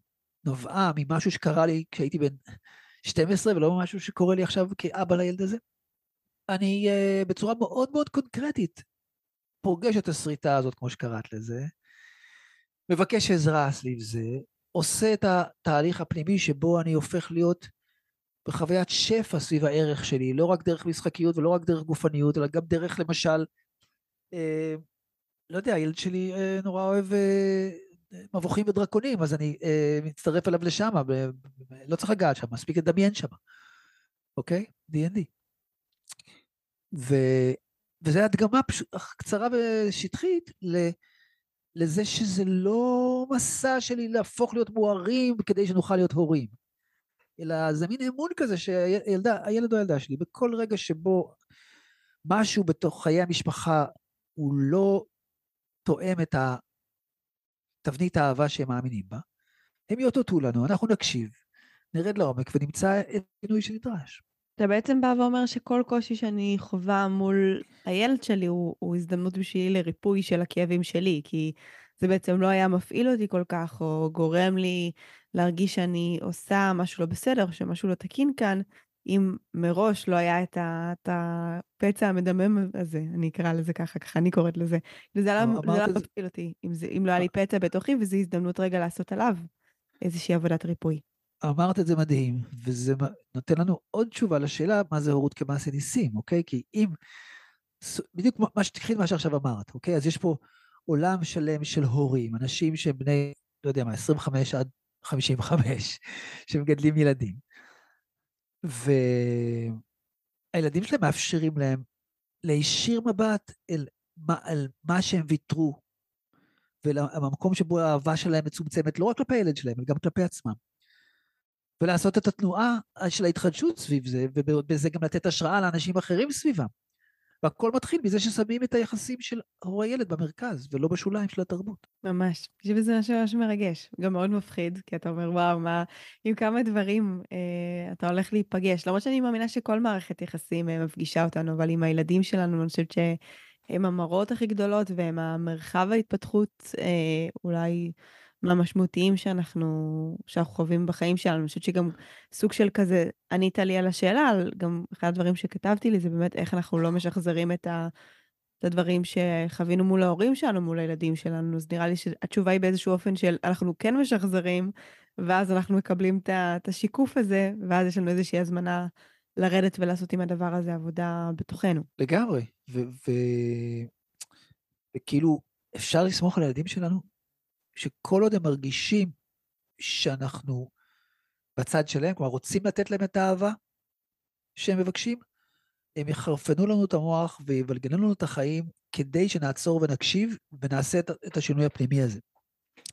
נובעה ממשהו שקרה לי כשהייתי בן 12 ולא משהו שקורה לי עכשיו כאבא לילד הזה, אני uh, בצורה מאוד מאוד קונקרטית פוגש את הסריטה הזאת, כמו שקראת לזה, מבקש עזרה סביב זה, עושה את התהליך הפנימי שבו אני הופך להיות בחוויית שפע סביב הערך שלי, לא רק דרך משחקיות ולא רק דרך גופניות, אלא גם דרך למשל, אה, לא יודע, הילד שלי אה, נורא אוהב אה, מבוכים ודרקונים, אז אני אה, מצטרף אליו לשם, לא צריך לגעת שם, מספיק לדמיין שם, אוקיי? D&D. ו... וזו הדגמה פשוט קצרה ושטחית ל... לזה שזה לא מסע שלי להפוך להיות מוארים כדי שנוכל להיות הורים, אלא זה מין אמון כזה שהילד או הילדה שלי, בכל רגע שבו משהו בתוך חיי המשפחה הוא לא תואם את תבנית האהבה שהם מאמינים בה, הם יאותתו לנו, אנחנו נקשיב, נרד לעומק ונמצא את השינוי שנדרש. אתה בעצם בא ואומר שכל קושי שאני חווה מול הילד שלי הוא, הוא הזדמנות בשבילי לריפוי של הכאבים שלי, כי זה בעצם לא היה מפעיל אותי כל כך, או גורם לי להרגיש שאני עושה משהו לא בסדר, שמשהו לא תקין כאן, אם מראש לא היה את, ה, את הפצע המדמם הזה, אני אקרא לזה ככה, ככה אני קוראת לזה. לא, לא מפעיל אותי, אם, זה, אם לא היה לי פצע בתוכי, וזו הזדמנות רגע לעשות עליו איזושהי עבודת ריפוי. אמרת את זה מדהים, וזה נותן לנו עוד תשובה לשאלה מה זה הורות כמעשה ניסים, אוקיי? כי אם, בדיוק מה שתקחי מה שעכשיו אמרת, אוקיי? אז יש פה עולם שלם של הורים, אנשים שהם בני, לא יודע מה, 25 עד 55, שמגדלים ילדים. והילדים שלהם מאפשרים להם להישיר מבט אל מה, אל מה שהם ויתרו, ולמקום שבו האהבה שלהם מצומצמת לא רק כלפי הילד שלהם, אלא גם כלפי עצמם. ולעשות את התנועה של ההתחדשות סביב זה, ובזה גם לתת השראה לאנשים אחרים סביבם. והכל מתחיל מזה ששמים את היחסים של הורי ילד במרכז, ולא בשוליים של התרבות. ממש. חושבת שזה משהו ממש מרגש, גם מאוד מפחיד, כי אתה אומר, וואו, מה, עם כמה דברים אה, אתה הולך להיפגש. למרות שאני מאמינה שכל מערכת יחסים אה, מפגישה אותנו, אבל עם הילדים שלנו, אני חושבת שהם המראות הכי גדולות, והם המרחב ההתפתחות אה, אולי מהמשמעותיים שאנחנו, שאנחנו חווים בחיים שלנו. אני חושבת שגם סוג של כזה, ענית לי על השאלה, על גם אחד הדברים שכתבתי לי זה באמת איך אנחנו לא משחזרים את, ה, את הדברים שחווינו מול ההורים שלנו, מול הילדים שלנו. אז נראה לי שהתשובה היא באיזשהו אופן של אנחנו כן משחזרים, ואז אנחנו מקבלים את השיקוף הזה, ואז יש לנו איזושהי הזמנה לרדת ולעשות עם הדבר הזה עבודה בתוכנו. לגמרי, וכאילו, אפשר לסמוך על הילדים שלנו שכל עוד הם מרגישים שאנחנו בצד שלהם, כלומר רוצים לתת להם את האהבה שהם מבקשים, הם יחרפנו לנו את המוח ויבלגנו לנו את החיים כדי שנעצור ונקשיב ונעשה את, את השינוי הפנימי הזה.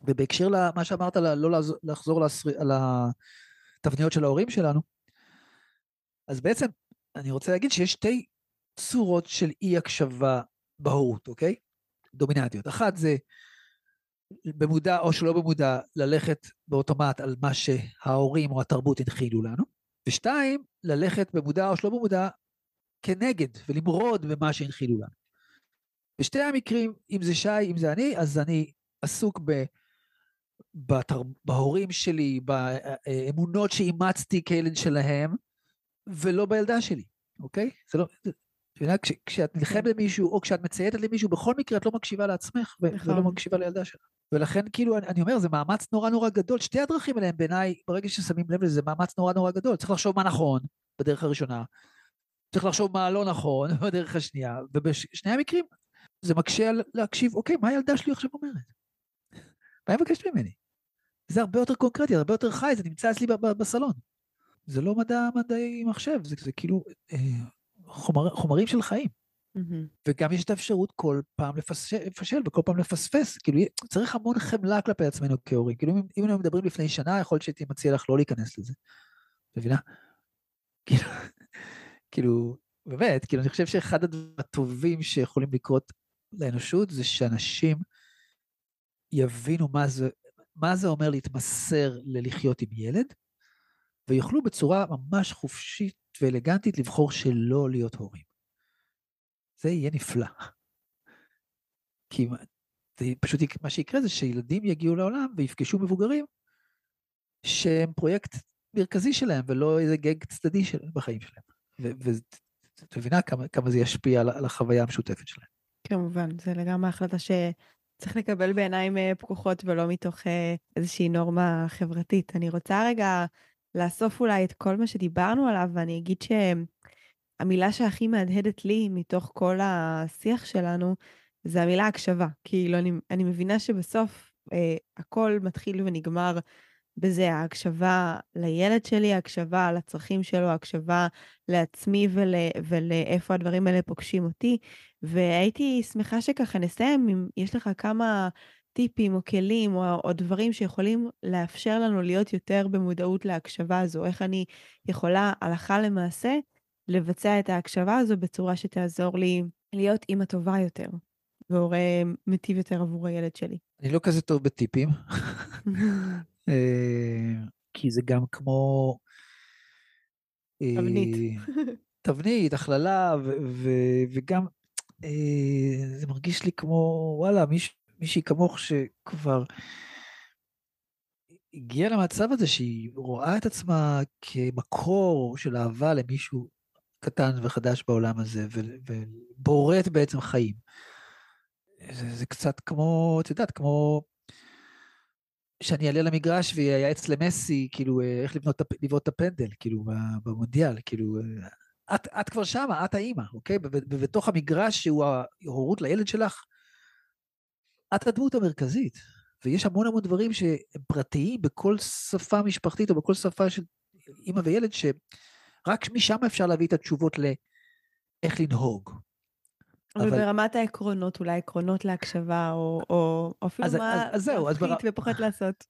ובהקשר למה שאמרת, לא לחזור על התבניות של ההורים שלנו, אז בעצם אני רוצה להגיד שיש שתי צורות של אי הקשבה בהורות, אוקיי? דומיננטיות. אחת זה במודע או שלא במודע ללכת באוטומט על מה שההורים או התרבות הנחילו לנו, ושתיים, ללכת במודע או שלא במודע כנגד ולמרוד במה שהנחילו לנו. בשתי המקרים, אם זה שי, אם זה אני, אז אני עסוק ב... בתר... בהורים שלי, באמונות שאימצתי כילד שלהם, ולא בילדה שלי, אוקיי? זה לא... יודע, כש, כשאת נלחמת כן. במישהו, או כשאת מצייתת למישהו, בכל מקרה את לא מקשיבה לעצמך, נכון. ולא מקשיבה לילדה שלך. ולכן כאילו, אני, אני אומר, זה מאמץ נורא נורא גדול. שתי הדרכים האלה הם בעיניי, ברגע ששמים לב לזה, זה מאמץ נורא נורא גדול. צריך לחשוב מה נכון בדרך הראשונה, צריך לחשוב מה לא נכון בדרך השנייה, ובשני המקרים זה מקשה להקשיב, אוקיי, מה הילדה שלי עכשיו אומרת? מה היא מבקשת ממני? זה הרבה יותר קונקרטי, הרבה יותר חי, זה נמצא אצלי בסלון. זה לא מדע מדעי מחשב, זה, זה כאילו אה, חומר, חומרים של חיים. Mm-hmm. וגם יש את האפשרות כל פעם לפשל, לפשל וכל פעם לפספס, כאילו צריך המון חמלה כלפי עצמנו כהורים. כאילו אם, אם היינו מדברים לפני שנה, יכול להיות שהייתי מציע לך לא להיכנס לזה. מבינה? כאילו, כאילו, באמת, כאילו אני חושב שאחד הדברים הטובים שיכולים לקרות לאנושות זה שאנשים יבינו מה זה, מה זה אומר להתמסר ללחיות עם ילד, ויוכלו בצורה ממש חופשית ואלגנטית לבחור שלא להיות הורים. זה יהיה נפלא. כי זה פשוט מה שיקרה זה שילדים יגיעו לעולם ויפגשו מבוגרים שהם פרויקט מרכזי שלהם ולא איזה גג צדדי של, בחיים שלהם. ואת מבינה כמה, כמה זה ישפיע על, על החוויה המשותפת שלהם. כמובן, זה לגמרי החלטה שצריך לקבל בעיניים אה, פקוחות ולא מתוך אה, איזושהי נורמה חברתית. אני רוצה רגע לאסוף אולי את כל מה שדיברנו עליו, ואני אגיד שהמילה שהכי מהדהדת לי מתוך כל השיח שלנו, זה המילה הקשבה. כאילו, אני, אני מבינה שבסוף אה, הכל מתחיל ונגמר בזה, ההקשבה לילד שלי, ההקשבה לצרכים שלו, ההקשבה לעצמי ול, ולאיפה הדברים האלה פוגשים אותי. והייתי שמחה שככה נסיים, אם יש לך כמה טיפים או כלים או, או דברים שיכולים לאפשר לנו להיות יותר במודעות להקשבה הזו, איך אני יכולה הלכה למעשה לבצע את ההקשבה הזו בצורה שתעזור לי להיות אימא טובה יותר והורה מיטיב יותר עבור הילד שלי. אני לא כזה טוב בטיפים, אה, כי זה גם כמו... תבנית. אה, תבנית, הכללה, וגם אה, זה מרגיש לי כמו, וואלה, מישהו... מישהי כמוך שכבר הגיעה למצב הזה שהיא רואה את עצמה כמקור של אהבה למישהו קטן וחדש בעולם הזה, ובוראת בעצם חיים. זה, זה קצת כמו, את יודעת, כמו שאני אעלה למגרש וייעץ למסי, כאילו, איך לבנות, את הפנדל, כאילו, במונדיאל, כאילו, את, את כבר שמה, את האימא, אוקיי? ובתוך המגרש שהוא ההורות לילד שלך, את הדמות המרכזית, ויש המון המון דברים שהם פרטיים בכל שפה משפחתית או בכל שפה של אימא וילד, שרק משם אפשר להביא את התשובות לאיך לנהוג. אבל, אבל ברמת העקרונות, אולי עקרונות להקשבה, או, או, או אפילו אז, מה אז, אז זהו, להפחית בר... ופחות לעשות.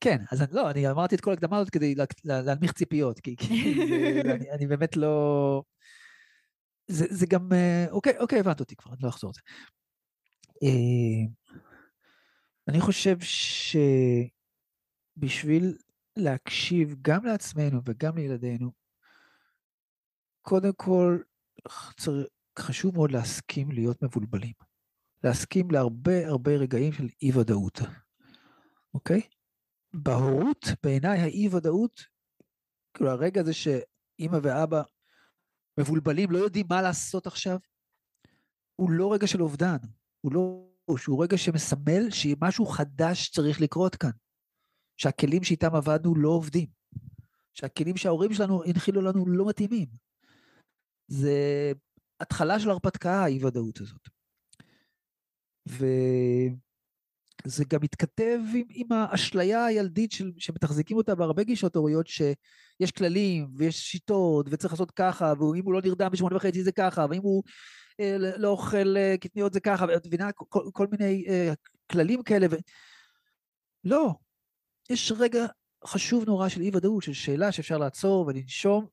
כן, אז אני, לא, אני אמרתי את כל הקדמה הזאת כדי לה, לה, להנמיך ציפיות, כי, כי זה, אני, אני באמת לא... זה, זה גם, אה, אוקיי, אוקיי, הבנת אותי כבר, אני לא אחזור על זה. אני חושב שבשביל להקשיב גם לעצמנו וגם לילדינו, קודם כל חשוב מאוד להסכים להיות מבולבלים. להסכים להרבה הרבה רגעים של אי ודאות, אוקיי? בהורות, בעיניי האי ודאות, כאילו הרגע הזה שאימא ואבא מבולבלים, לא יודעים מה לעשות עכשיו, הוא לא רגע של אובדן, הוא לא, שהוא רגע שמסמל שמשהו חדש צריך לקרות כאן. שהכלים שאיתם עבדנו לא עובדים. שהכלים שההורים שלנו הנחילו לנו לא מתאימים. זה התחלה של הרפתקה, האי ודאות הזאת. וזה גם מתכתב עם, עם האשליה הילדית של, שמתחזיקים אותה בהרבה גישות הוריות, שיש כללים ויש שיטות וצריך לעשות ככה, ואם הוא לא נרדם בשמונה וחצי זה ככה, ואם הוא לא אוכל אה, קטניות זה ככה, את מבינה? כל, כל מיני uh, כללים כאלה. ו... לא, יש רגע חשוב נורא של אי ודאות, של שאלה שאפשר לעצור ולנשום,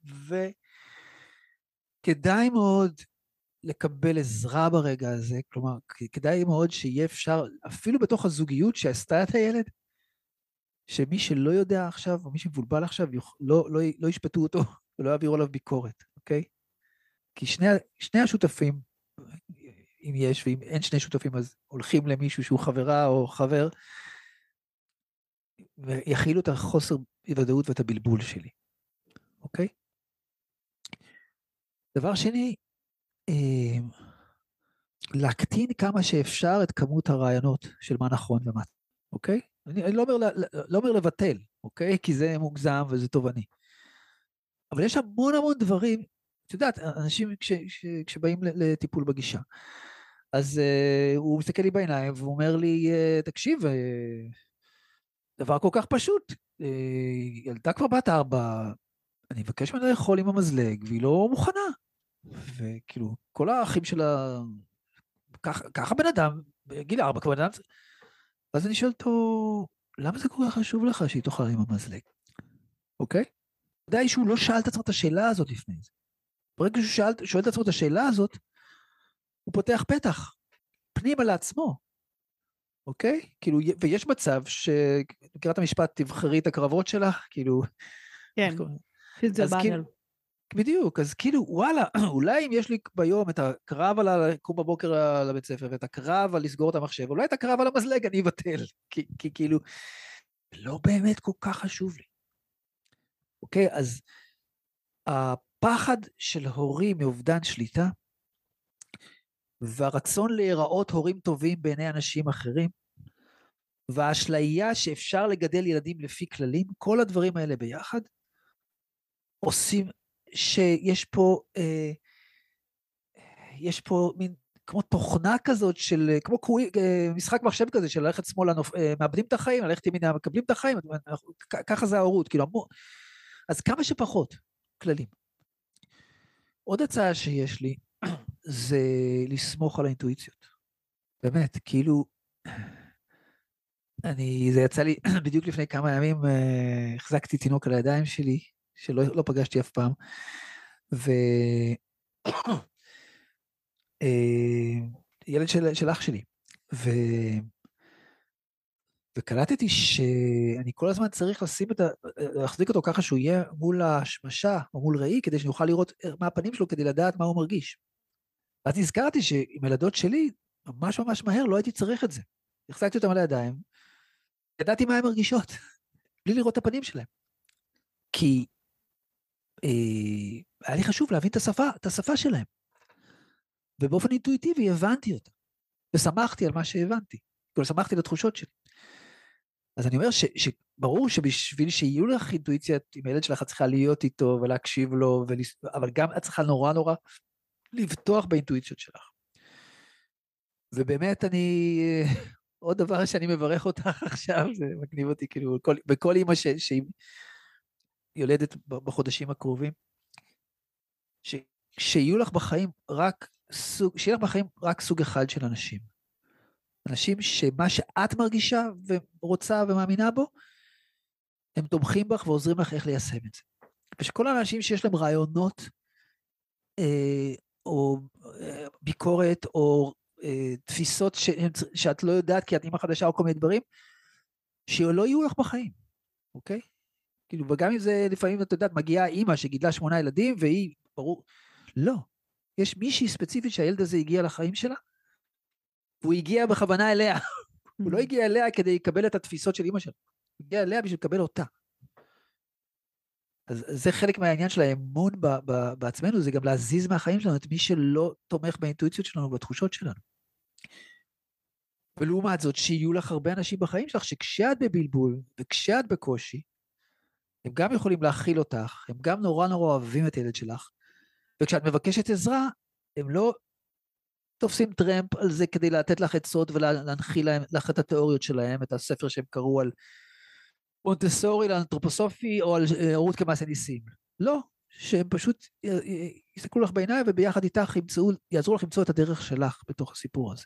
וכדאי מאוד לקבל עזרה ברגע הזה, כלומר, כדאי מאוד שיהיה אפשר, אפילו בתוך הזוגיות שעשתה את הילד, שמי שלא יודע עכשיו, או מי שמבולבל עכשיו, לא, לא, לא ישפטו אותו ולא יעבירו עליו ביקורת, אוקיי? כי שני, שני השותפים, אם יש, ואם אין שני שותפים, אז הולכים למישהו שהוא חברה או חבר, ויכילו את החוסר ודאות ואת הבלבול שלי, אוקיי? דבר שני, אה, להקטין כמה שאפשר את כמות הרעיונות של מה נכון ומה, אוקיי? אני, אני לא, אומר, לא אומר לבטל, אוקיי? כי זה מוגזם וזה תובעני. אבל יש המון המון דברים, את יודעת, אנשים כש, כש, כשבאים לטיפול בגישה, אז uh, הוא מסתכל לי בעיניים והוא אומר לי, uh, תקשיב, uh, דבר כל כך פשוט, uh, ילדה כבר בת ארבע, אני מבקש ממנה לאכול עם המזלג והיא לא מוכנה. וכאילו, כל האחים שלה, ככה בן אדם, בגיל ארבע כבר בן אדם, ואז אני שואל אותו, למה זה כל כך חשוב לך שהיא תאכל עם המזלג? אוקיי? די שהוא לא שאל את עצמו את השאלה הזאת לפני זה. ברגע שהוא שאל, שואל את עצמו את השאלה הזאת, הוא פותח פתח, פנימה לעצמו, אוקיי? כאילו, ויש מצב ש... מכירה את המשפט, תבחרי את הקרבות שלך, כאילו... כן, אז כאילו, בדיוק, אז כאילו, וואלה, אולי אם יש לי ביום את הקרב על לקום בבוקר לבית ספר, ואת הקרב על לסגור את המחשב, אולי את הקרב על המזלג אני אבטל, כי, כי כאילו, לא באמת כל כך חשוב לי. אוקיי, אז הפחד של הורים מאובדן שליטה, והרצון להיראות הורים טובים בעיני אנשים אחרים, והאשליה שאפשר לגדל ילדים לפי כללים, כל הדברים האלה ביחד, עושים שיש פה, אה, יש פה מין כמו תוכנה כזאת של, כמו קווי, אה, משחק מחשב כזה של ללכת שמאלה, אה, מאבדים את החיים, ללכת ימינה, מקבלים את החיים, ככה זה ההורות, כאילו, אז כמה שפחות כללים. עוד הצעה שיש לי זה לסמוך על האינטואיציות. באמת, כאילו, אני, זה יצא לי בדיוק לפני כמה ימים, אה, החזקתי תינוק על הידיים שלי, שלא לא פגשתי אף פעם, ו... אה, ילד של, של אח שלי, ו... וקלטתי שאני כל הזמן צריך לשים את ה... להחזיק אותו ככה שהוא יהיה מול השמשה או מול ראי, כדי שאני אוכל לראות מה הפנים שלו, כדי לדעת מה הוא מרגיש. ואז נזכרתי שעם ילדות שלי, ממש ממש מהר לא הייתי צריך את זה. החזקתי אותם על הידיים, ידעתי מה הן מרגישות, בלי לראות את הפנים שלהם. כי אה, היה לי חשוב להבין את השפה, את השפה שלהם. ובאופן אינטואיטיבי הבנתי אותה, ושמחתי על מה שהבנתי, כאילו שמחתי על התחושות שלי. אז אני אומר ש, שברור שבשביל שיהיו לך אינטואיציה עם הילד שלך, צריכה להיות איתו ולהקשיב לו, ולס... אבל גם את צריכה נורא נורא לבטוח באינטואיציות שלך. ובאמת אני, עוד דבר שאני מברך אותך עכשיו, זה מגניב אותי, כאילו, כל, בכל אימא שהיא יולדת בחודשים הקרובים, ש, שיהיו לך בחיים רק סוג, שיהיה לך בחיים רק סוג אחד של אנשים. אנשים שמה שאת מרגישה ורוצה ומאמינה בו, הם תומכים בך ועוזרים לך איך ליישם את זה. ושכל האנשים שיש להם רעיונות, אה, או אה, ביקורת, או אה, תפיסות ש, שאת לא יודעת כי את אימא חדשה או כל מיני דברים, שלא יהיו לך בחיים, אוקיי? כאילו, וגם אם זה לפעמים, את יודעת, מגיעה אימא שגידלה שמונה ילדים, והיא, ברור, לא. יש מישהי ספציפית שהילד הזה הגיע לחיים שלה, והוא הגיע בכוונה אליה. הוא לא הגיע אליה כדי לקבל את התפיסות של אימא שלה, הוא הגיע אליה בשביל לקבל אותה. אז זה חלק מהעניין של האמון ב, ב, בעצמנו, זה גם להזיז מהחיים שלנו את מי שלא תומך באינטואיציות שלנו, בתחושות שלנו. ולעומת זאת, שיהיו לך הרבה אנשים בחיים שלך, שכשאת בבלבול וכשאת בקושי, הם גם יכולים להכיל אותך, הם גם נורא נורא אוהבים את הילד שלך, וכשאת מבקשת עזרה, הם לא תופסים טרמפ על זה כדי לתת לך עצות ולהנחיל לך את התיאוריות שלהם, את הספר שהם קראו על מונטסורי לאנתרופוסופי או על אה, רות כמעשה ניסים. לא, שהם פשוט יסתכלו לך בעיניים וביחד איתך ימצאו, יעזרו לך למצוא את הדרך שלך בתוך הסיפור הזה.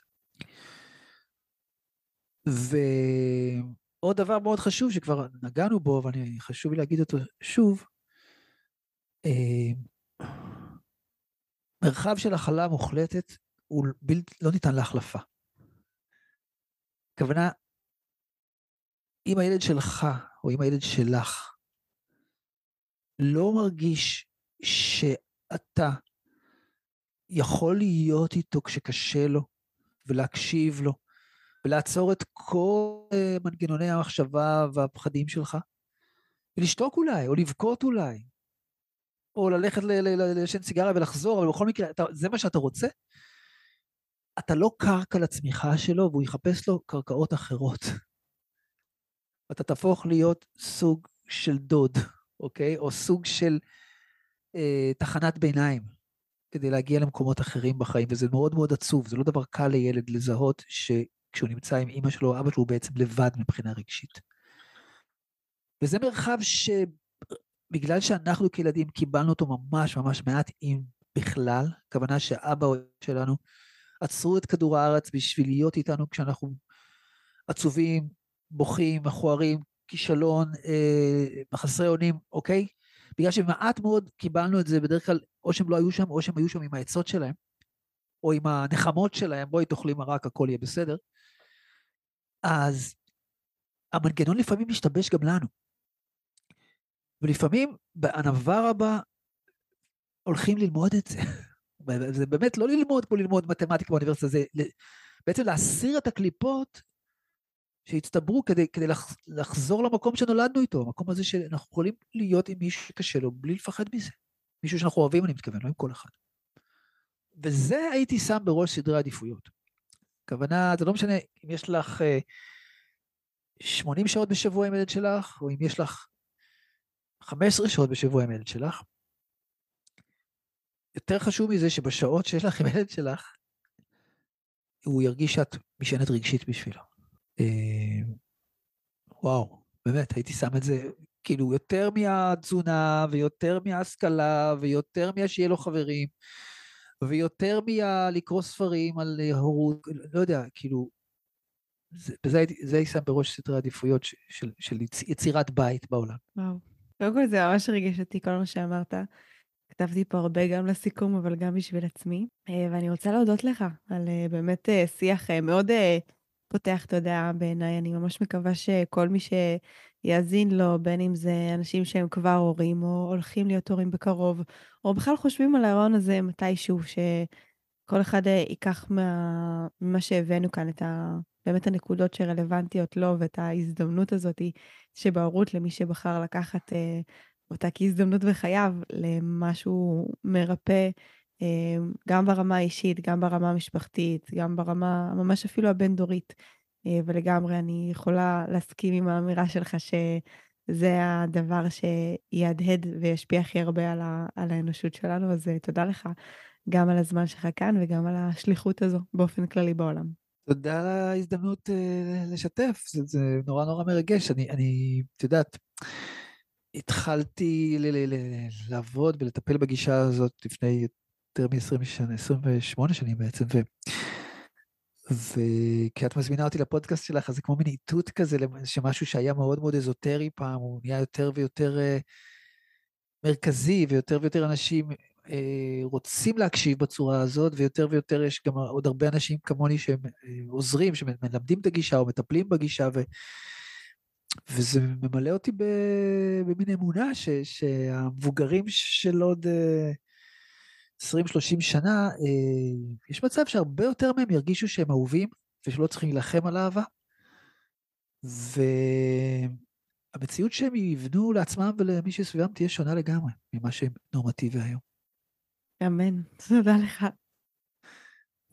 ועוד דבר מאוד חשוב שכבר נגענו בו, ואני חשוב לי להגיד אותו שוב, אה, מרחב של הכלה מוחלטת הוא בלת, לא ניתן להחלפה. הכוונה, אם הילד שלך או אם הילד שלך לא מרגיש שאתה יכול להיות איתו כשקשה לו ולהקשיב לו ולעצור את כל אה, מנגנוני המחשבה והפחדים שלך ולשתוק אולי או לבכות אולי או ללכת לעשן סיגריה ולחזור, אבל בכל מקרה, אתה, זה מה שאתה רוצה, אתה לא קרקע לצמיחה שלו והוא יחפש לו קרקעות אחרות. אתה תהפוך להיות סוג של דוד, אוקיי? או סוג של אה, תחנת ביניים, כדי להגיע למקומות אחרים בחיים, וזה מאוד מאוד עצוב, זה לא דבר קל לילד לזהות שכשהוא נמצא עם אימא שלו, אבא שלו הוא בעצם לבד מבחינה רגשית. וזה מרחב שבגלל שאנחנו כילדים קיבלנו אותו ממש ממש מעט, אם בכלל, הכוונה שאבא שלנו עצרו את כדור הארץ בשביל להיות איתנו כשאנחנו עצובים, בוכים, מכוערים, כישלון, אה, חסרי אונים, אוקיי? בגלל שמעט מאוד קיבלנו את זה, בדרך כלל או שהם לא היו שם, או שהם היו שם עם העצות שלהם, או עם הנחמות שלהם, בואי תאכלי מרק, הכל יהיה בסדר. אז המנגנון לפעמים משתבש גם לנו. ולפעמים בענווה רבה הולכים ללמוד את זה. זה באמת לא ללמוד כמו ללמוד מתמטיקה באוניברסיטה, זה בעצם להסיר את הקליפות שהצטברו כדי, כדי לח, לחזור למקום שנולדנו איתו, המקום הזה שאנחנו יכולים להיות עם מישהו שקשה לו בלי לפחד מזה. מישהו שאנחנו אוהבים, אני מתכוון, לא עם כל אחד. וזה הייתי שם בראש סדרי עדיפויות. הכוונה, זה לא משנה אם יש לך 80 אה, שעות בשבוע עם ילד שלך, או אם יש לך 15 שעות בשבוע עם ילד שלך. יותר חשוב מזה שבשעות שיש לך עם ילד שלך, הוא ירגיש שאת משענת רגשית בשבילו. אה, וואו, באמת, הייתי שם את זה, כאילו, יותר מהתזונה, ויותר מההשכלה, ויותר מהשיהיה לו חברים, ויותר מלקרוא ספרים על הורות, לא יודע, כאילו, זה, הייתי שם בראש סדרי עדיפויות של, של, של יצירת בית בעולם. וואו. קודם כל זה ממש ריגש אותי, כל מה שאמרת. כתבתי פה הרבה גם לסיכום, אבל גם בשביל עצמי. אה, ואני רוצה להודות לך על אה, באמת שיח מאוד פותח תודעה בעיניי. אני ממש מקווה שכל מי שיאזין לו, בין אם זה אנשים שהם כבר הורים, או הולכים להיות הורים בקרוב, או בכלל חושבים על ההיריון הזה מתישהו, שכל אחד אה, ייקח מה, ממה שהבאנו כאן, את ה... באמת הנקודות שרלוונטיות לו, ואת ההזדמנות הזאת שבהורות למי שבחר לקחת אה, אותה כהזדמנות בחייו למשהו מרפא. אמ, גם ברמה האישית, גם ברמה המשפחתית, גם ברמה ממש אפילו הבין-דורית. אה, ולגמרי אני יכולה להסכים עם האמירה שלך שזה הדבר שיהדהד וישפיע הכי הרבה על, ה, על האנושות שלנו, אז אה, תודה לך גם על הזמן שלך כאן וגם על השליחות הזו באופן כללי בעולם. תודה על ההזדמנות uh, לשתף, זה, זה נורא נורא מרגש. אני, אני, את יודעת, התחלתי ל- ל- ל- לעבוד ולטפל בגישה הזאת לפני יותר מ-20 שנה, 28 שנים בעצם, ו... וכי את מזמינה אותי לפודקאסט שלך, אז זה כמו מין איתות כזה, שמשהו שהיה מאוד מאוד אזוטרי פעם, הוא נהיה יותר ויותר uh, מרכזי, ויותר ויותר אנשים uh, רוצים להקשיב בצורה הזאת, ויותר ויותר יש גם עוד הרבה אנשים כמוני שהם uh, עוזרים, שמלמדים את הגישה או מטפלים בגישה, ו... וזה ממלא אותי במין אמונה ש... שהמבוגרים של עוד... Uh, 20-30 שנה, אה, יש מצב שהרבה יותר מהם ירגישו שהם אהובים ושלא צריכים להילחם על אהבה. והמציאות שהם יבנו לעצמם ולמי שסביבם תהיה שונה לגמרי ממה שהם נורמטיבי היום. אמן. תודה לך.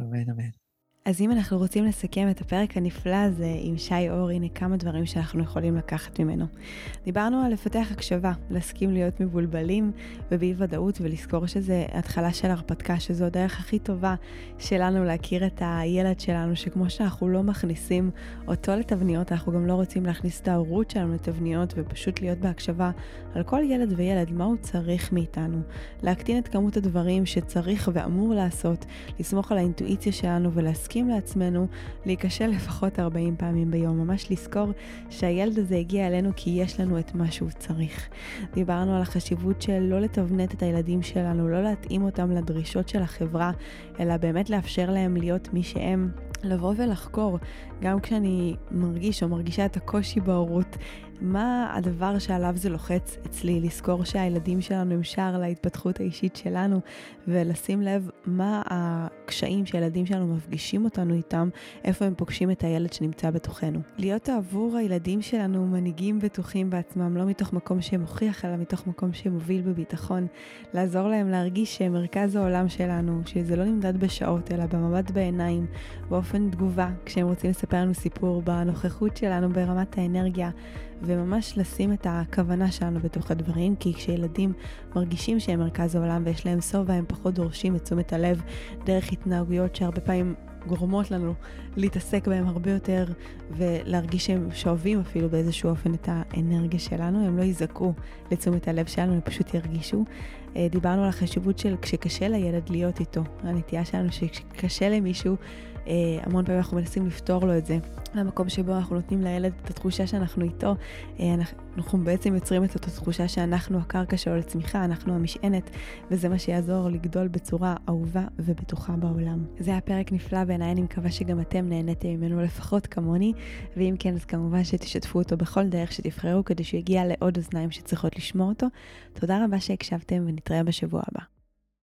אמן, אמן. אז אם אנחנו רוצים לסכם את הפרק הנפלא הזה עם שי אור, הנה כמה דברים שאנחנו יכולים לקחת ממנו. דיברנו על לפתח הקשבה, להסכים להיות מבולבלים ובאי ודאות ולזכור שזה התחלה של הרפתקה, שזו הדרך הכי טובה שלנו להכיר את הילד שלנו, שכמו שאנחנו לא מכניסים אותו לתבניות, אנחנו גם לא רוצים להכניס את ההורות שלנו לתבניות ופשוט להיות בהקשבה על כל ילד וילד, מה הוא צריך מאיתנו. להקטין את כמות הדברים שצריך ואמור לעשות, לסמוך על האינטואיציה שלנו ולהסכים נסכים לעצמנו להיכשל לפחות 40 פעמים ביום, ממש לזכור שהילד הזה הגיע אלינו כי יש לנו את מה שהוא צריך. דיברנו על החשיבות של לא לתבנת את הילדים שלנו, לא להתאים אותם לדרישות של החברה, אלא באמת לאפשר להם להיות מי שהם. לבוא ולחקור, גם כשאני מרגיש או מרגישה את הקושי בהורות, מה הדבר שעליו זה לוחץ אצלי, לזכור שהילדים שלנו הם שער להתפתחות האישית שלנו, ולשים לב מה הקשיים שהילדים שלנו מפגישים אותנו איתם, איפה הם פוגשים את הילד שנמצא בתוכנו. להיות עבור הילדים שלנו מנהיגים בטוחים בעצמם, לא מתוך מקום שמוכיח, אלא מתוך מקום שמוביל בביטחון. לעזור להם להרגיש שהם מרכז העולם שלנו, שזה לא נמדד בשעות, אלא במבט בעיניים, באופן תגובה, כשהם רוצים לספר לנו סיפור, בנוכחות שלנו, ברמת האנרגיה. וממש לשים את הכוונה שלנו בתוך הדברים, כי כשילדים מרגישים שהם מרכז העולם ויש להם שובע, הם פחות דורשים את תשומת הלב דרך התנהגויות שהרבה פעמים גורמות לנו להתעסק בהם הרבה יותר ולהרגיש שהם שואבים אפילו באיזשהו אופן את האנרגיה שלנו, הם לא יזעקו לתשומת הלב שלנו, הם פשוט ירגישו. אה, דיברנו על החשיבות של כשקשה לילד להיות איתו, הנטייה שלנו שכשקשה למישהו המון פעמים אנחנו מנסים לפתור לו את זה. למקום שבו אנחנו נותנים לילד את התחושה שאנחנו איתו, אה, אנחנו בעצם יוצרים את אותה תחושה שאנחנו הקרקע שלו לצמיחה, אנחנו המשענת, וזה מה שיעזור לגדול בצורה אהובה ובטוחה בעולם. זה היה פרק נפלא בעיניי, אני מקווה שגם אתם נהניתם ממנו לפחות כמוני, ואם כן, אז כמובן שתשתפו אותו בכל דרך שתבחרו, כדי שהוא יגיע לעוד אוזניים שצריכות לשמוע אותו. תודה רבה שהקשבתם, ונתראה בשבוע הבא.